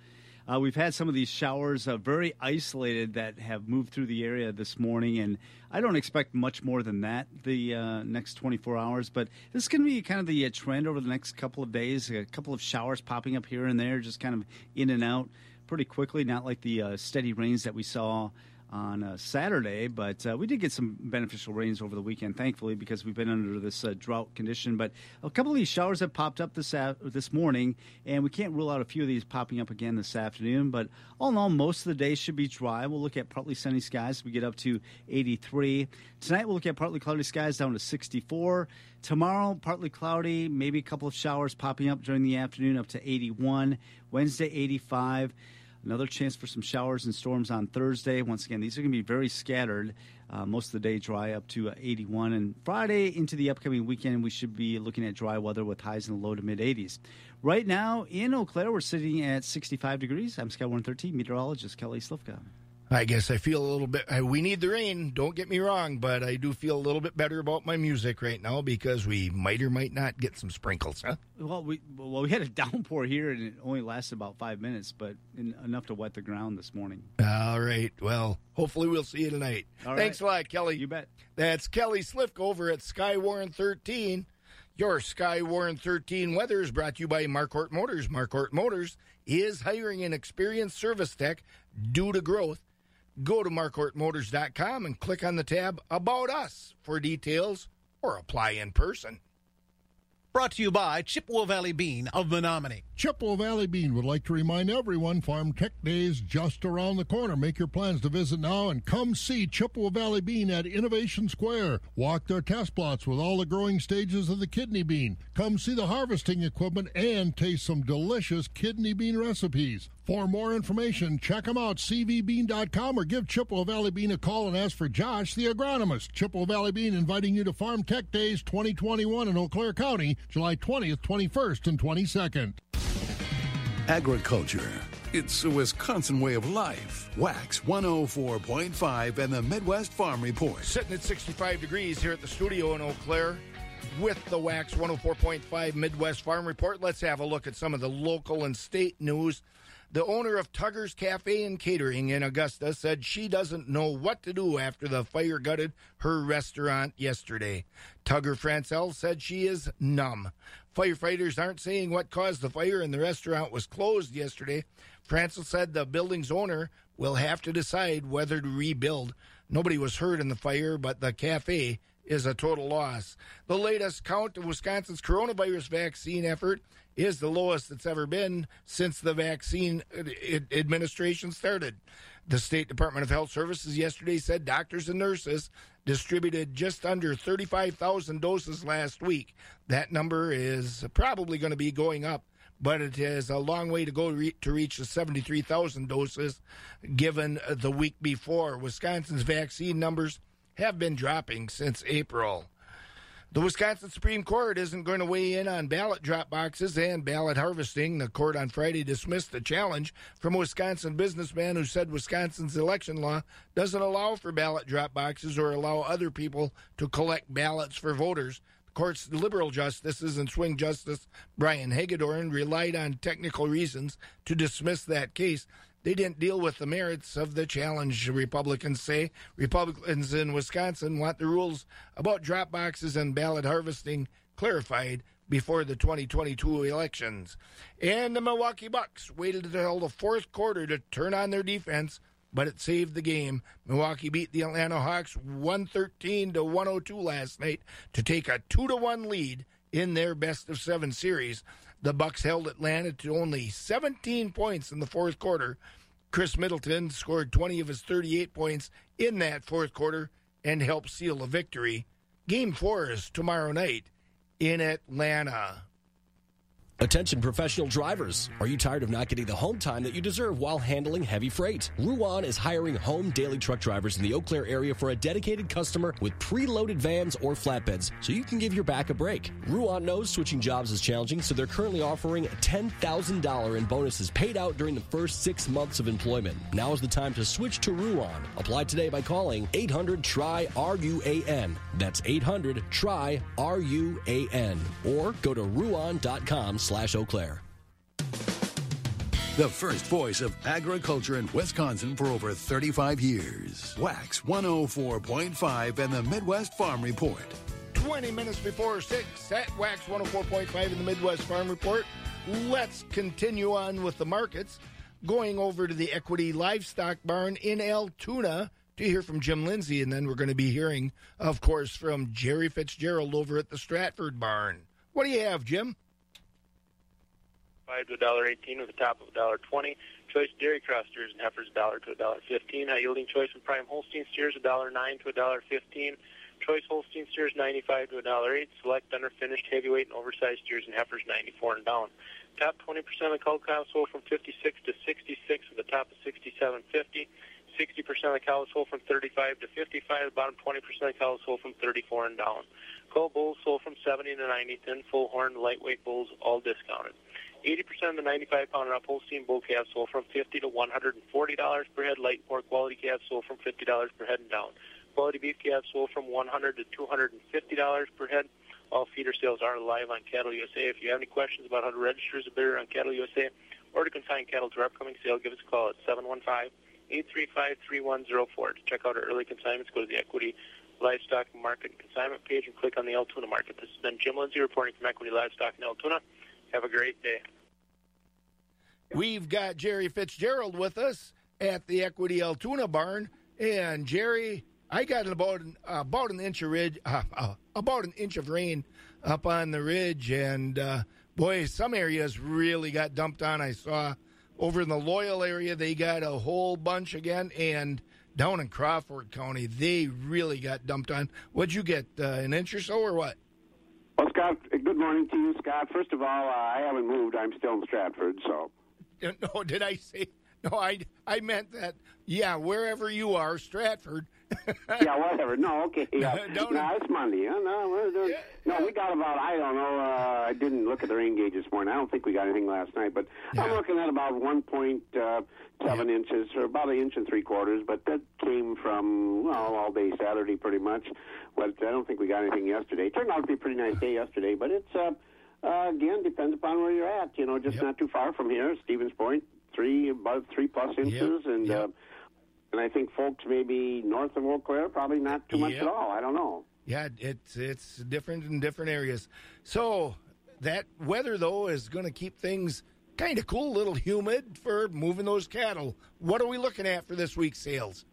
Uh, we've had some of these showers uh, very isolated that have moved through the area this morning, and I don't expect much more than that the uh, next 24 hours. But this is going to be kind of the uh, trend over the next couple of days. A couple of showers popping up here and there, just kind of in and out pretty quickly, not like the uh, steady rains that we saw on uh, Saturday, but uh, we did get some beneficial rains over the weekend, thankfully, because we've been under this uh, drought condition. But a couple of these showers have popped up this this morning, and we can't rule out a few of these popping up again this afternoon. But all in all, most of the day should be dry. We'll look at partly sunny skies. We get up to 83 tonight. We'll look at partly cloudy skies down to 64. Tomorrow, partly cloudy, maybe a couple of showers popping up during the afternoon, up to 81. Wednesday, 85. Another chance for some showers and storms on Thursday. Once again, these are going to be very scattered. Uh, most of the day dry up to uh, 81. And Friday into the upcoming weekend, we should be looking at dry weather with highs in the low to mid 80s. Right now in Eau Claire, we're sitting at 65 degrees. I'm Sky 113 meteorologist Kelly Slifka. I guess I feel a little bit. we need the rain. Don't get me wrong, but I do feel a little bit better about my music right now because we might or might not get some sprinkles, huh? Well, we well we had a (laughs) downpour here and it only lasted about five minutes, but in, enough to wet the ground this morning. All right. Well, hopefully we'll see you tonight. All Thanks right. a lot, Kelly. You bet. That's Kelly Slifka over at Skywarn 13. Your Skywarn 13 weather is brought to you by Marquardt Motors. Marquardt Motors is hiring an experienced service tech due to growth. Go to marquardtmotors.com and click on the tab About Us for details or apply in person. Brought to you by Chippewa Valley Bean of Menomonie. Chippewa Valley Bean would like to remind everyone Farm Tech Day is just around the corner. Make your plans to visit now and come see Chippewa Valley Bean at Innovation Square. Walk their test plots with all the growing stages of the kidney bean. Come see the harvesting equipment and taste some delicious kidney bean recipes. For more information, check them out, cvbean.com, or give Chippewa Valley Bean a call and ask for Josh, the agronomist. Chippewa Valley Bean inviting you to Farm Tech Days 2021 in Eau Claire County, July 20th, 21st, and 22nd. Agriculture. It's a Wisconsin way of life. Wax 104.5 and the Midwest Farm Report. Sitting at 65 degrees here at the studio in Eau Claire with the Wax 104.5 Midwest Farm Report. Let's have a look at some of the local and state news. The owner of Tugger's Cafe and Catering in Augusta said she doesn't know what to do after the fire gutted her restaurant yesterday. Tugger Francel said she is numb. Firefighters aren't saying what caused the fire and the restaurant was closed yesterday. Francel said the building's owner will have to decide whether to rebuild. Nobody was hurt in the fire, but the cafe is a total loss. The latest count of Wisconsin's coronavirus vaccine effort is the lowest it's ever been since the vaccine uh, administration started. The State Department of Health Services yesterday said doctors and nurses distributed just under 35,000 doses last week. That number is probably going to be going up, but it is a long way to go to reach the 73,000 doses given the week before. Wisconsin's vaccine numbers have been dropping since April. The Wisconsin Supreme Court isn't going to weigh in on ballot drop boxes and ballot harvesting. The court on Friday dismissed the challenge from a Wisconsin businessman who said Wisconsin's election law doesn't allow for ballot drop boxes or allow other people to collect ballots for voters. The court's liberal justices and swing justice Brian Hagedorn relied on technical reasons to dismiss that case. They didn't deal with the merits of the challenge, Republicans say. Republicans in Wisconsin want the rules about drop boxes and ballot harvesting clarified before the 2022 elections. And the Milwaukee Bucks waited until the fourth quarter to turn on their defense, but it saved the game. Milwaukee beat the Atlanta Hawks 113 to 102 last night to take a 2 to 1 lead in their best of 7 series. The Bucks held Atlanta to only 17 points in the fourth quarter. Khris Middleton scored 20 of his 38 points in that fourth quarter and helped seal a victory. Game 4 is tomorrow night in Atlanta. Attention professional drivers. Are you tired of not getting the home time that you deserve while handling heavy freight? Ruan is hiring home daily truck drivers in the Eau Claire area for a dedicated customer with preloaded vans or flatbeds so you can give your back a break. Ruan knows switching jobs is challenging, so they're currently offering $10,000 in bonuses paid out during the first six months of employment. Now is the time to switch to Ruan. Apply today by calling 800 TRY RUAN. That's 800 TRY RUAN. Or go to ruan.com slash Eau Claire. The first voice of agriculture in Wisconsin for over 35 years. Wax 104.5 and the Midwest Farm Report. 20 minutes before 6 at Wax 104.5 in the Midwest Farm Report. Let's continue on with the markets. Going over to the Equity Livestock Barn in Altoona to hear from Jim Lindsay, and then we're going to be hearing, of course, from Jerry Fitzgerald over at the Stratford Barn. What do you have, Jim? Five to a dollar eighteen with a top of a dollar twenty. Choice dairy cross steers and heifers a dollar to a dollar fifteen. High yielding choice and prime Holstein steers a dollar nine to a dollar fifteen. Choice Holstein steers ninety five to a dollar eight. Select underfinished heavyweight and oversized steers and heifers ninety four and down. Top twenty percent of cull cows sold from fifty six to sixty six with a top of sixty seven fifty. 60% of the cows sold from 35 to 55. The bottom 20% of the cows sold from 34 and down. Cull bulls sold from 70 to 90. Thin, full horn, lightweight bulls, all discounted. 80% of the 95 pound and up Holstein bull calves sold from 50 to $140 per head. Light poor quality calves sold from $50 per head and down. Quality beef calves sold from 100 to $250 per head. All feeder sales are live on Cattle USA. If you have any questions about how to register as a bidder on Cattle USA or to consign cattle to our upcoming sale, give us a call at 715 835-3104. To check out our early consignments, go to the Equity Livestock Market Consignment page and click on the Altoona Market. This has been Jim Lindsay reporting from Equity Livestock in Altoona. Have a great day. We've got Jerry Fitzgerald with us at the Equity Altoona barn, and Jerry, I got about an, about an inch of ridge, uh, uh, about an inch of rain up on the ridge, and uh, boy, some areas really got dumped on. I saw over in the Loyal area they got a whole bunch again, and down in Crawford County they really got dumped on. What'd you get, uh, an inch or so, or what? Well, Scott, good morning to you, Scott. First of all, uh, I haven't moved. I'm still in Stratford, so. (laughs) No, did I say? No, I I meant that. Yeah, wherever you are, Stratford. (laughs) yeah, whatever. No, okay. Yeah. (laughs) Don't- no, it's Monday. Yeah, no, we're doing, no, we got about. I don't know. Uh, I didn't look at the rain gauge this morning. I don't think we got anything last night, but I'm looking at about 1.7 inches, or about an inch and three quarters. But that came from well all day Saturday, pretty much. But I don't think we got anything yesterday. It Turned out to be a pretty nice day yesterday, but it's. Uh, uh, again, depends upon where you're at. You know, just not too far from here, Stevens Point, three about three plus inches, and uh, and I think folks maybe north of Eau Claire probably not too much Yep. at all. I don't know. Yeah, it's it's different in different areas. So that weather though is going to keep things kind of cool, a little humid for moving those cattle. What are we looking at for this week's sales?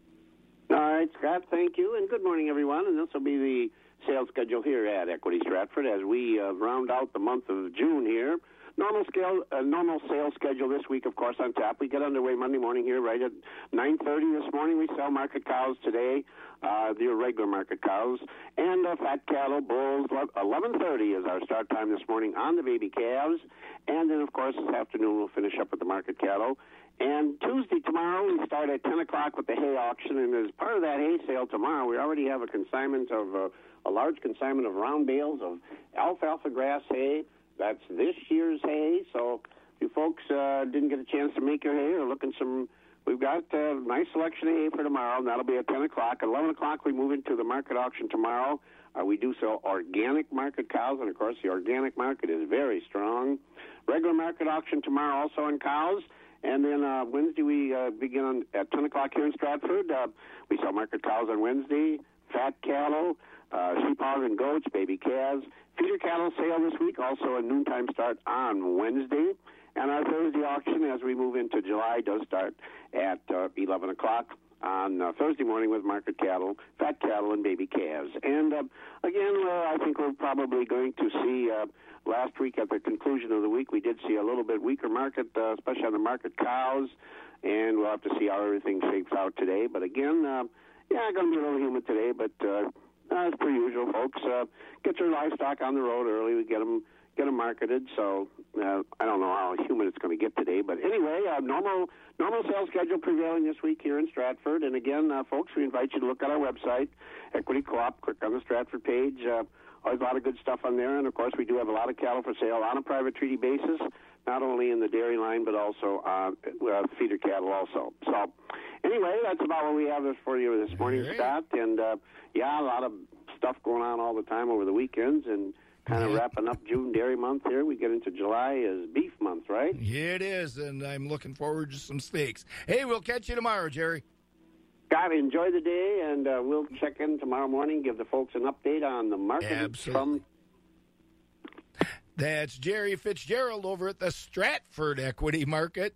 All right, Scott, thank you, and good morning, everyone. And this will be the sales schedule here at Equity Stratford as we uh, round out the month of June here. Normal scale, uh, normal sales schedule this week, of course, on tap. We get underway Monday morning here, right at 9:30 this morning. We sell market cows today, uh, the regular market cows, and uh, fat cattle, bulls. 11:30 is our start time this morning on the baby calves, and then, of course, this afternoon we'll finish up with the market cattle. And Tuesday, tomorrow, we start at 10 o'clock with the hay auction. And as part of that hay sale tomorrow, we already have a consignment of uh, a large consignment of round bales of alfalfa grass hay. That's this year's hay. So if you folks uh, didn't get a chance to make your hay or looking some, we've got a nice selection of hay for tomorrow. And that'll be at 10 o'clock. At 11 o'clock, we move into the market auction tomorrow. Uh, we do sell organic market cows, and of course, the organic market is very strong. Regular market auction tomorrow, also on cows. And then uh, Wednesday we uh, begin on, at 10 o'clock here in Stratford. Uh, we sell market cows on Wednesday, fat cattle, uh, sheep, hogs, and goats, baby calves. Feeder cattle sale this week, also a noontime start on Wednesday. And our Thursday auction, as we move into July, does start at uh, 11 o'clock on uh, Thursday morning with market cattle, fat cattle, and baby calves. And uh, again, uh, I think we're probably going to see uh, last week at the conclusion of the week, we did see a little bit weaker market, uh, especially on the market cows, and we'll have to see how everything shapes out today. But again, uh, yeah, going to be a little humid today, but uh, as per usual, folks, uh, get your livestock on the road early. We get them get them marketed. So uh, I don't know how humid it's going to get today, but anyway, uh, normal normal sales schedule prevailing this week here in Stratford. And again, uh, folks, we invite you to look at our website, Equity Co-op. Click on the Stratford page. Uh, always a lot of good stuff on there, and of course, we do have a lot of cattle for sale on a private treaty basis, not only in the dairy line but also uh, uh, feeder cattle also. So. Anyway, that's about what we have for you this morning, Scott. And uh, yeah, a lot of stuff going on all the time over the weekends, and kind of wrapping up June dairy month here. We get into July is beef month, right? Yeah, it is, and I'm looking forward to some steaks. Hey, we'll catch you tomorrow, Jerry. Scott, enjoy the day, and uh, we'll check in tomorrow morning, give the folks an update on the market Absolutely. from That's Jerry Fitzgerald over at the Stratford Equity Market.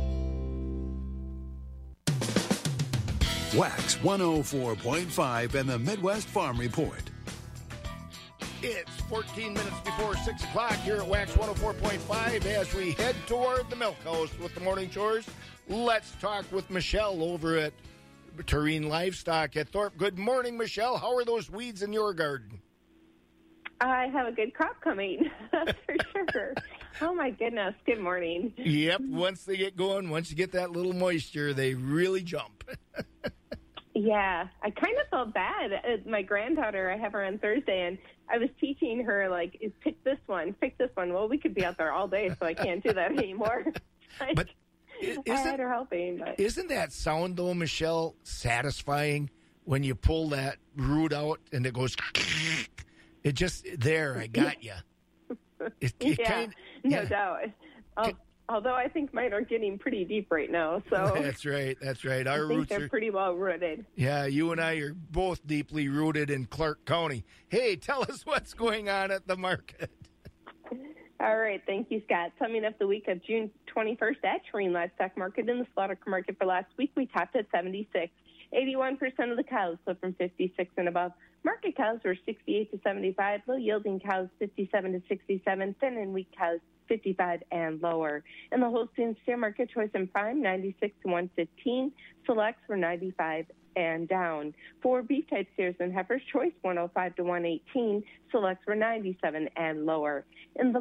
Wax 104.5 and the Midwest Farm Report. It's 14 minutes before 6 o'clock here at Wax 104.5 as we head toward the milk house with the morning chores. Let's talk with Michelle over at Tureen Livestock at Thorp. Good morning, Michelle. How are those weeds in your garden? I have a good crop coming, that's (laughs) for sure. Oh my goodness. Good morning. Yep, once they get going, once you get that little moisture, they really jump. (laughs) Yeah, I kind of felt bad. Uh, My granddaughter, I have her on Thursday, and I was teaching her like, is pick this one, pick this one. Well, we could be out there all day, so I can't do that (laughs) anymore. (laughs) Like, But isn't- had her helping, but Isn't that sound though, Michelle, satisfying when you pull that root out and it goes? (laughs) It just there. I got you. It, it yeah, kind- no doubt. Al- Although I think mine are getting pretty deep right now, so (laughs) That's right. That's right. I think roots they're are. pretty well rooted. Yeah, you and I are both deeply rooted in Clark County. Hey, tell us what's going on at the market. All right, thank you, Scott. Summing up the week of June 21st at Terrain Livestock Market in the slaughter market for last week, we topped at 76. 81% of the cows sold from 56 and above. Market cows were 68 to 75. Low yielding cows 57 to 67. Thin and weak cows 55 and lower. In the Holstein steer market, choice and prime 96 to 115. Selects were 95 and down. For beef type steers and heifers, choice 105 to 118. Selects were 97 and lower. In the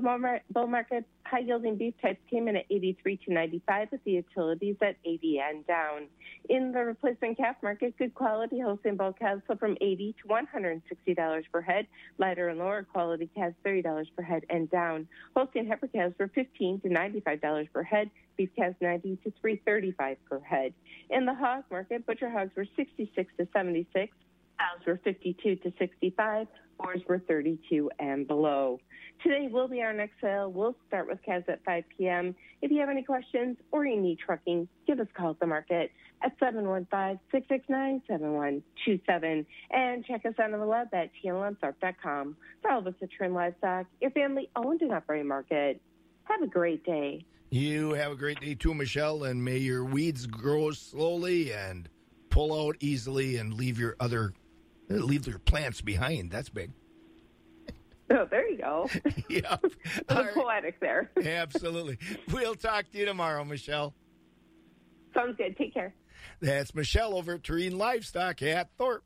bull market, high yielding beef types came in at 83 to 95, with the utilities at 80 and down. In the replacement calf market, good quality Holstein bull calves sold from 80 to 160 dollars per head. Lighter and lower quality calves 30 dollars per head and down. Holstein heifer calves were 15 to 95 dollars per head. Beef calves 90 to 335 per head. In the hog market, butcher hogs were 66 to 76. Cows were 52 to 65. Boars were 32 and below. Today will be our next sale. We'll start with calves at 5 p.m. If you have any questions or you need trucking, give us a call at the market at 715-669-7127. And check us out on the web at tlmsurf.com. For all of us at Trim Livestock, your family owned and operated market. Have a great day. You have a great day too, Michelle, and may your weeds grow slowly and pull out easily and leave your other leave your plants behind. That's big. (laughs) Oh, there you go. (laughs) yeah. (laughs) Poetic there. Absolutely. We'll talk to you tomorrow, Michelle. Sounds good. Take care. That's Michelle over at Terrain Livestock at Thorp.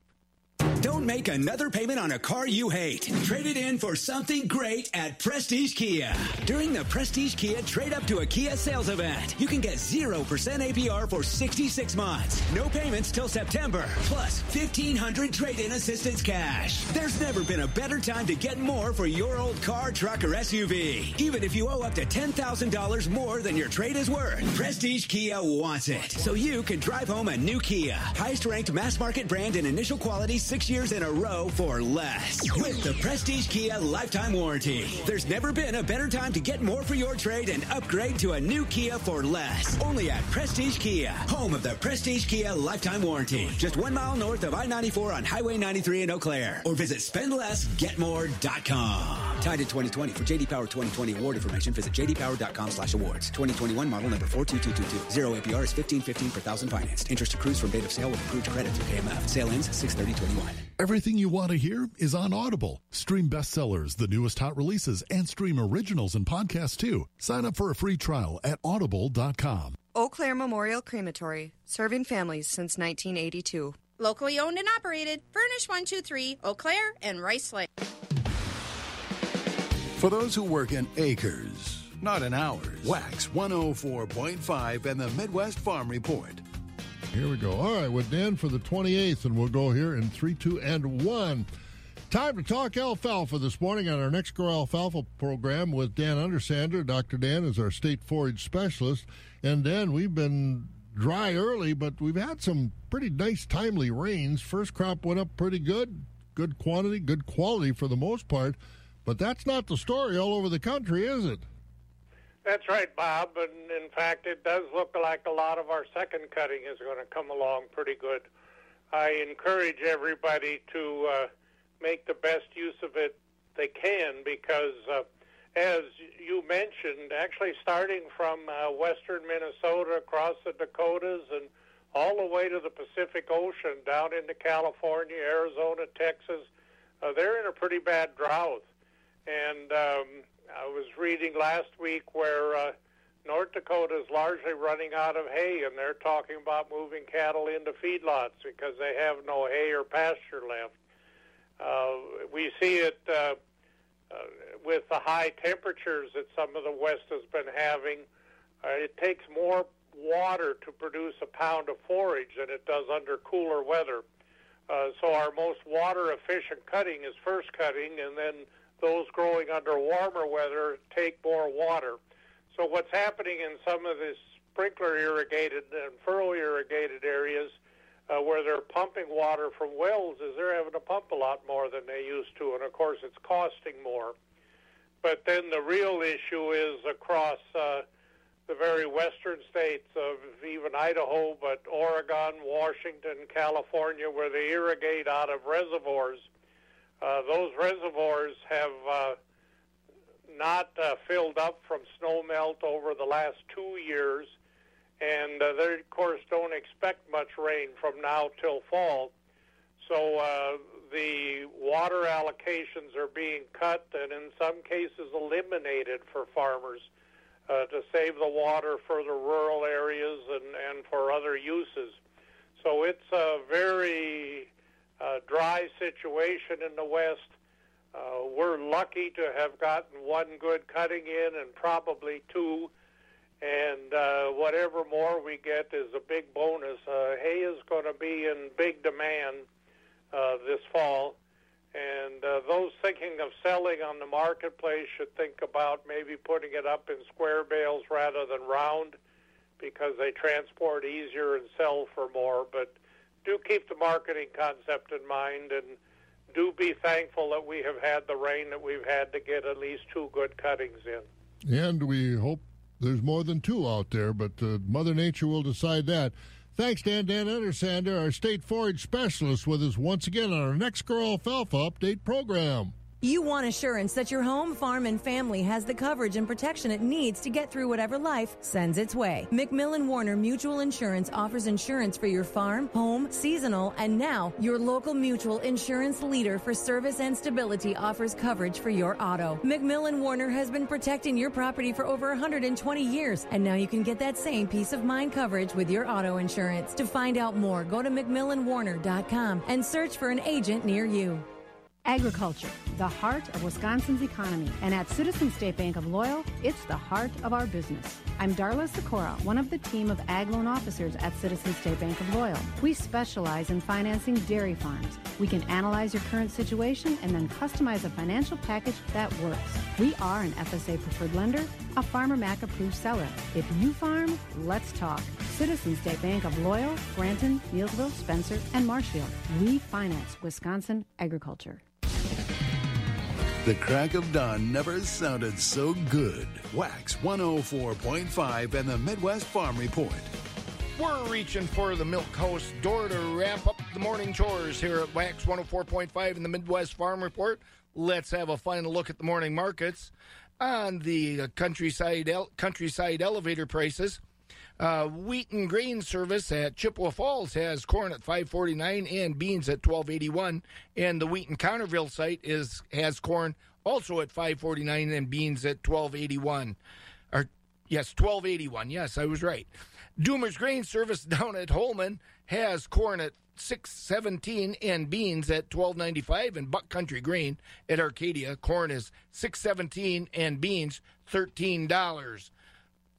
Don't make another payment on a car you hate. Trade it in for something great at Prestige Kia. During the Prestige Kia Trade Up to a Kia sales event, you can get 0% APR for 66 months. No payments till September, plus 1500 trade in assistance cash. There's never been a better time to get more for your old car, truck, or SUV. Even if you owe up to $10,000 more than your trade is worth, Prestige Kia wants it. So you can drive home a new Kia. Highest ranked mass market brand in initial quality six years in a row for less. With the Prestige Kia lifetime warranty. There's never been a better time to get more for your trade and upgrade to a new Kia for less. Only at Prestige Kia, home of the Prestige Kia lifetime warranty. Just one mile north of I-94 on Highway 93 in Eau Claire. Or visit spendlessgetmore.com. Tied to 2020. For JD Power 2020 award information, visit jdpower.com slash awards. 2021 model number 42222. Zero APR is 1515 per thousand financed. Interest accrues from date of sale with approved credit through KMF. Sale ends 63021. Everything you want to hear is on Audible. Stream bestsellers, the newest hot releases, and stream originals and podcasts too. Sign up for a free trial at audible.com. Eau Claire Memorial Crematory, serving families since 1982. Locally owned and operated, Furnish 123, Eau Claire, and Rice Lake. For those who work in acres, not in hours, Wax 104.5 and the Midwest Farm Report. Here we go. All right, with Dan for the 28th, and we'll go here in 3, 2, and 1. Time to talk alfalfa this morning on our NexGrow Alfalfa program with Dan Undersander. Dr. Dan is our state forage specialist. And Dan, we've been dry early, but we've had some pretty nice, timely rains. First crop went up pretty good, good quantity, good quality for the most part. But that's not the story all over the country, is it? That's right, Bob. And in fact, it does look like a lot of our second cutting is going to come along pretty good. I encourage everybody to uh, make the best use of it they can because, uh, as you mentioned, actually starting from uh, western Minnesota across the Dakotas and all the way to the Pacific Ocean down into California, Arizona, Texas, uh, they're in a pretty bad drought. And um, I was reading last week where uh, North Dakota is largely running out of hay, and they're talking about moving cattle into feedlots because they have no hay or pasture left. Uh, we see it uh, uh, with the high temperatures that some of the West has been having. Uh, it takes more water to produce a pound of forage than it does under cooler weather. Uh, so our most water efficient cutting is first cutting, and then those growing under warmer weather take more water. So what's happening in some of the sprinkler irrigated and furrow irrigated areas uh, where they're pumping water from wells is they're having to pump a lot more than they used to, and of course it's costing more. But then the real issue is across uh, the very western states of even Idaho, but Oregon, Washington, California, where they irrigate out of reservoirs. Uh, those reservoirs have uh, not uh, filled up from snow melt over the last two years, and uh, they, of course, don't expect much rain from now till fall. So uh, the water allocations are being cut and, in some cases, eliminated for farmers uh, to save the water for the rural areas and, and for other uses. So it's a very uh, dry situation in the West. Uh, we're lucky to have gotten one good cutting in and probably two. And uh, whatever more we get is a big bonus. Uh, hay is going to be in big demand uh, this fall. And uh, those thinking of selling on the marketplace should think about maybe putting it up in square bales rather than round because they transport easier and sell for more. But do keep the marketing concept in mind and do be thankful that we have had the rain that we've had to get at least two good cuttings in. And we hope there's more than two out there, but uh, Mother Nature will decide that. Thanks, Dan. Dan Undersander, our state forage specialist, with us once again on our NexGrow Alfalfa Update program. You want assurance that your home, farm, and family has the coverage and protection it needs to get through whatever life sends its way. McMillan Warner Mutual Insurance offers insurance for your farm, home, seasonal, and now your local mutual insurance leader for service and stability offers coverage for your auto. McMillan Warner has been protecting your property for over 120 years, and now you can get that same peace of mind coverage with your auto insurance. To find out more, go to McMillanWarner.com and search for an agent near you. Agriculture, the heart of Wisconsin's economy. And at Citizen State Bank of Loyal, it's the heart of our business. I'm Darla Sikora, one of the team of ag loan officers at Citizen State Bank of Loyal. We specialize in financing dairy farms. We can analyze your current situation and then customize a financial package that works. We are an FSA preferred lender, a Farmer Mac approved seller. If you farm, let's talk. Citizen State Bank of Loyal, Granton, Neillsville, Spencer, and Marshfield. We finance Wisconsin agriculture. The crack of dawn never sounded so good. Wax 104.5 and the Midwest Farm Report. We're reaching for the milk house door to wrap up the morning chores here at Wax 104.5 in the Midwest Farm Report. Let's have a final look at the morning markets on the countryside countryside elevator prices. Uh, wheat and grain service at Chippewa Falls has corn at 549 and beans at 1281, and the Wheaton Counterville site is has corn also at 549 and beans at 1281. Or yes, 1281. Yes, I was right. Doomer's Grain Service (laughs) down at Holmen has corn at 617 and beans at 1295 and Buck Country Grain at Arcadia corn is 617 and beans $13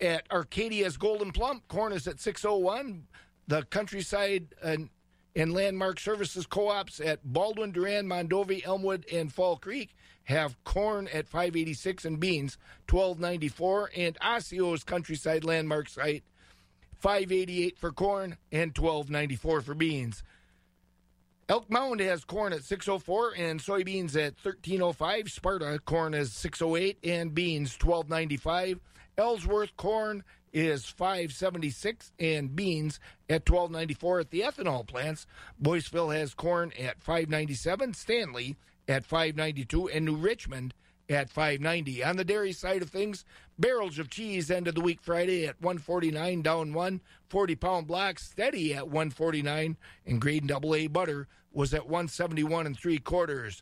at Arcadia's Golden Plum. Corn is at 601. The Countryside and, and Landmark Services Co-ops at Baldwin, Durand, Mondovi, Elmwood, and Fall Creek have corn at 586 and beans 1294. And Osseo's Countryside Landmark site 588 for corn and 1294 for beans. Elk Mound has corn at 604 and soybeans at 1305. Sparta corn is 608 and beans 1295. Ellsworth corn is 576 and beans at 1294 at the ethanol plants. Boyceville has corn at 597, Stanley at 592 and New Richmond at 590. On the dairy side of things, barrels of cheese ended the week Friday at 149 down 1, 40 pound blocks steady at 149 and grade double A butter was at 171 and 3 quarters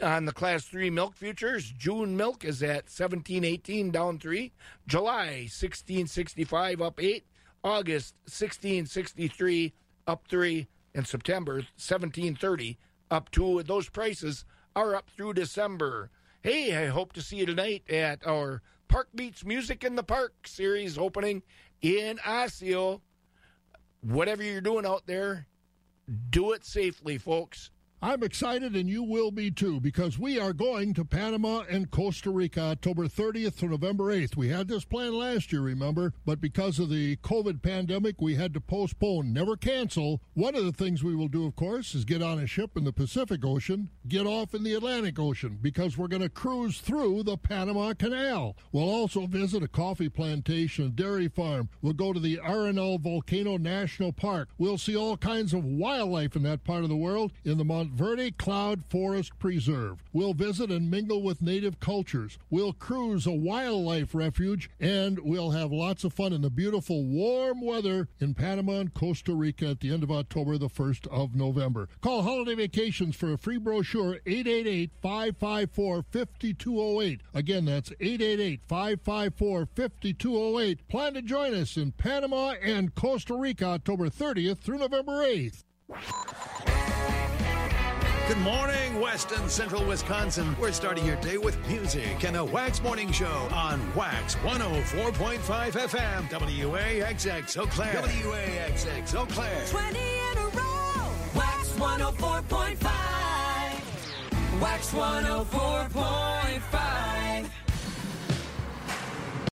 on the class 3 milk futures. June milk is at 1718 down 3 july 1665 up 8 august 1663 up 3 and september 1730 up 2 those prices are up through december. Hey i hope to see you tonight at our park beats music in the park series opening in Osseo. Whatever you're doing out there, do it safely, folks. I'm excited, and you will be too, because we are going to Panama and Costa Rica October 30th to November 8th. We had this plan last year, remember, but because of the COVID pandemic, we had to postpone, never cancel. One of the things we will do, of course, is get on a ship in the Pacific Ocean, get off in the Atlantic Ocean, because we're going to cruise through the Panama Canal. We'll also visit a coffee plantation, a dairy farm. We'll go to the Arenal Volcano National Park. We'll see all kinds of wildlife in that part of the world in the Mont Verde Cloud Forest Preserve. We'll visit and mingle with native cultures. We'll cruise a wildlife refuge, and we'll have lots of fun in the beautiful warm weather in Panama and Costa Rica at the end of October, the 1st of November. Call Holiday Vacations for a free brochure 888 554 5208. Again, that's 888 554 5208. Plan to join us in Panama and Costa Rica October 30th through November 8th. Good morning, West and Central Wisconsin. We're starting your day with music and the Wax Morning Show on Wax 104.5 FM, WAXX Eau Claire. WAXX Eau Claire. 20 in a row. Wax 104.5. Wax 104.5.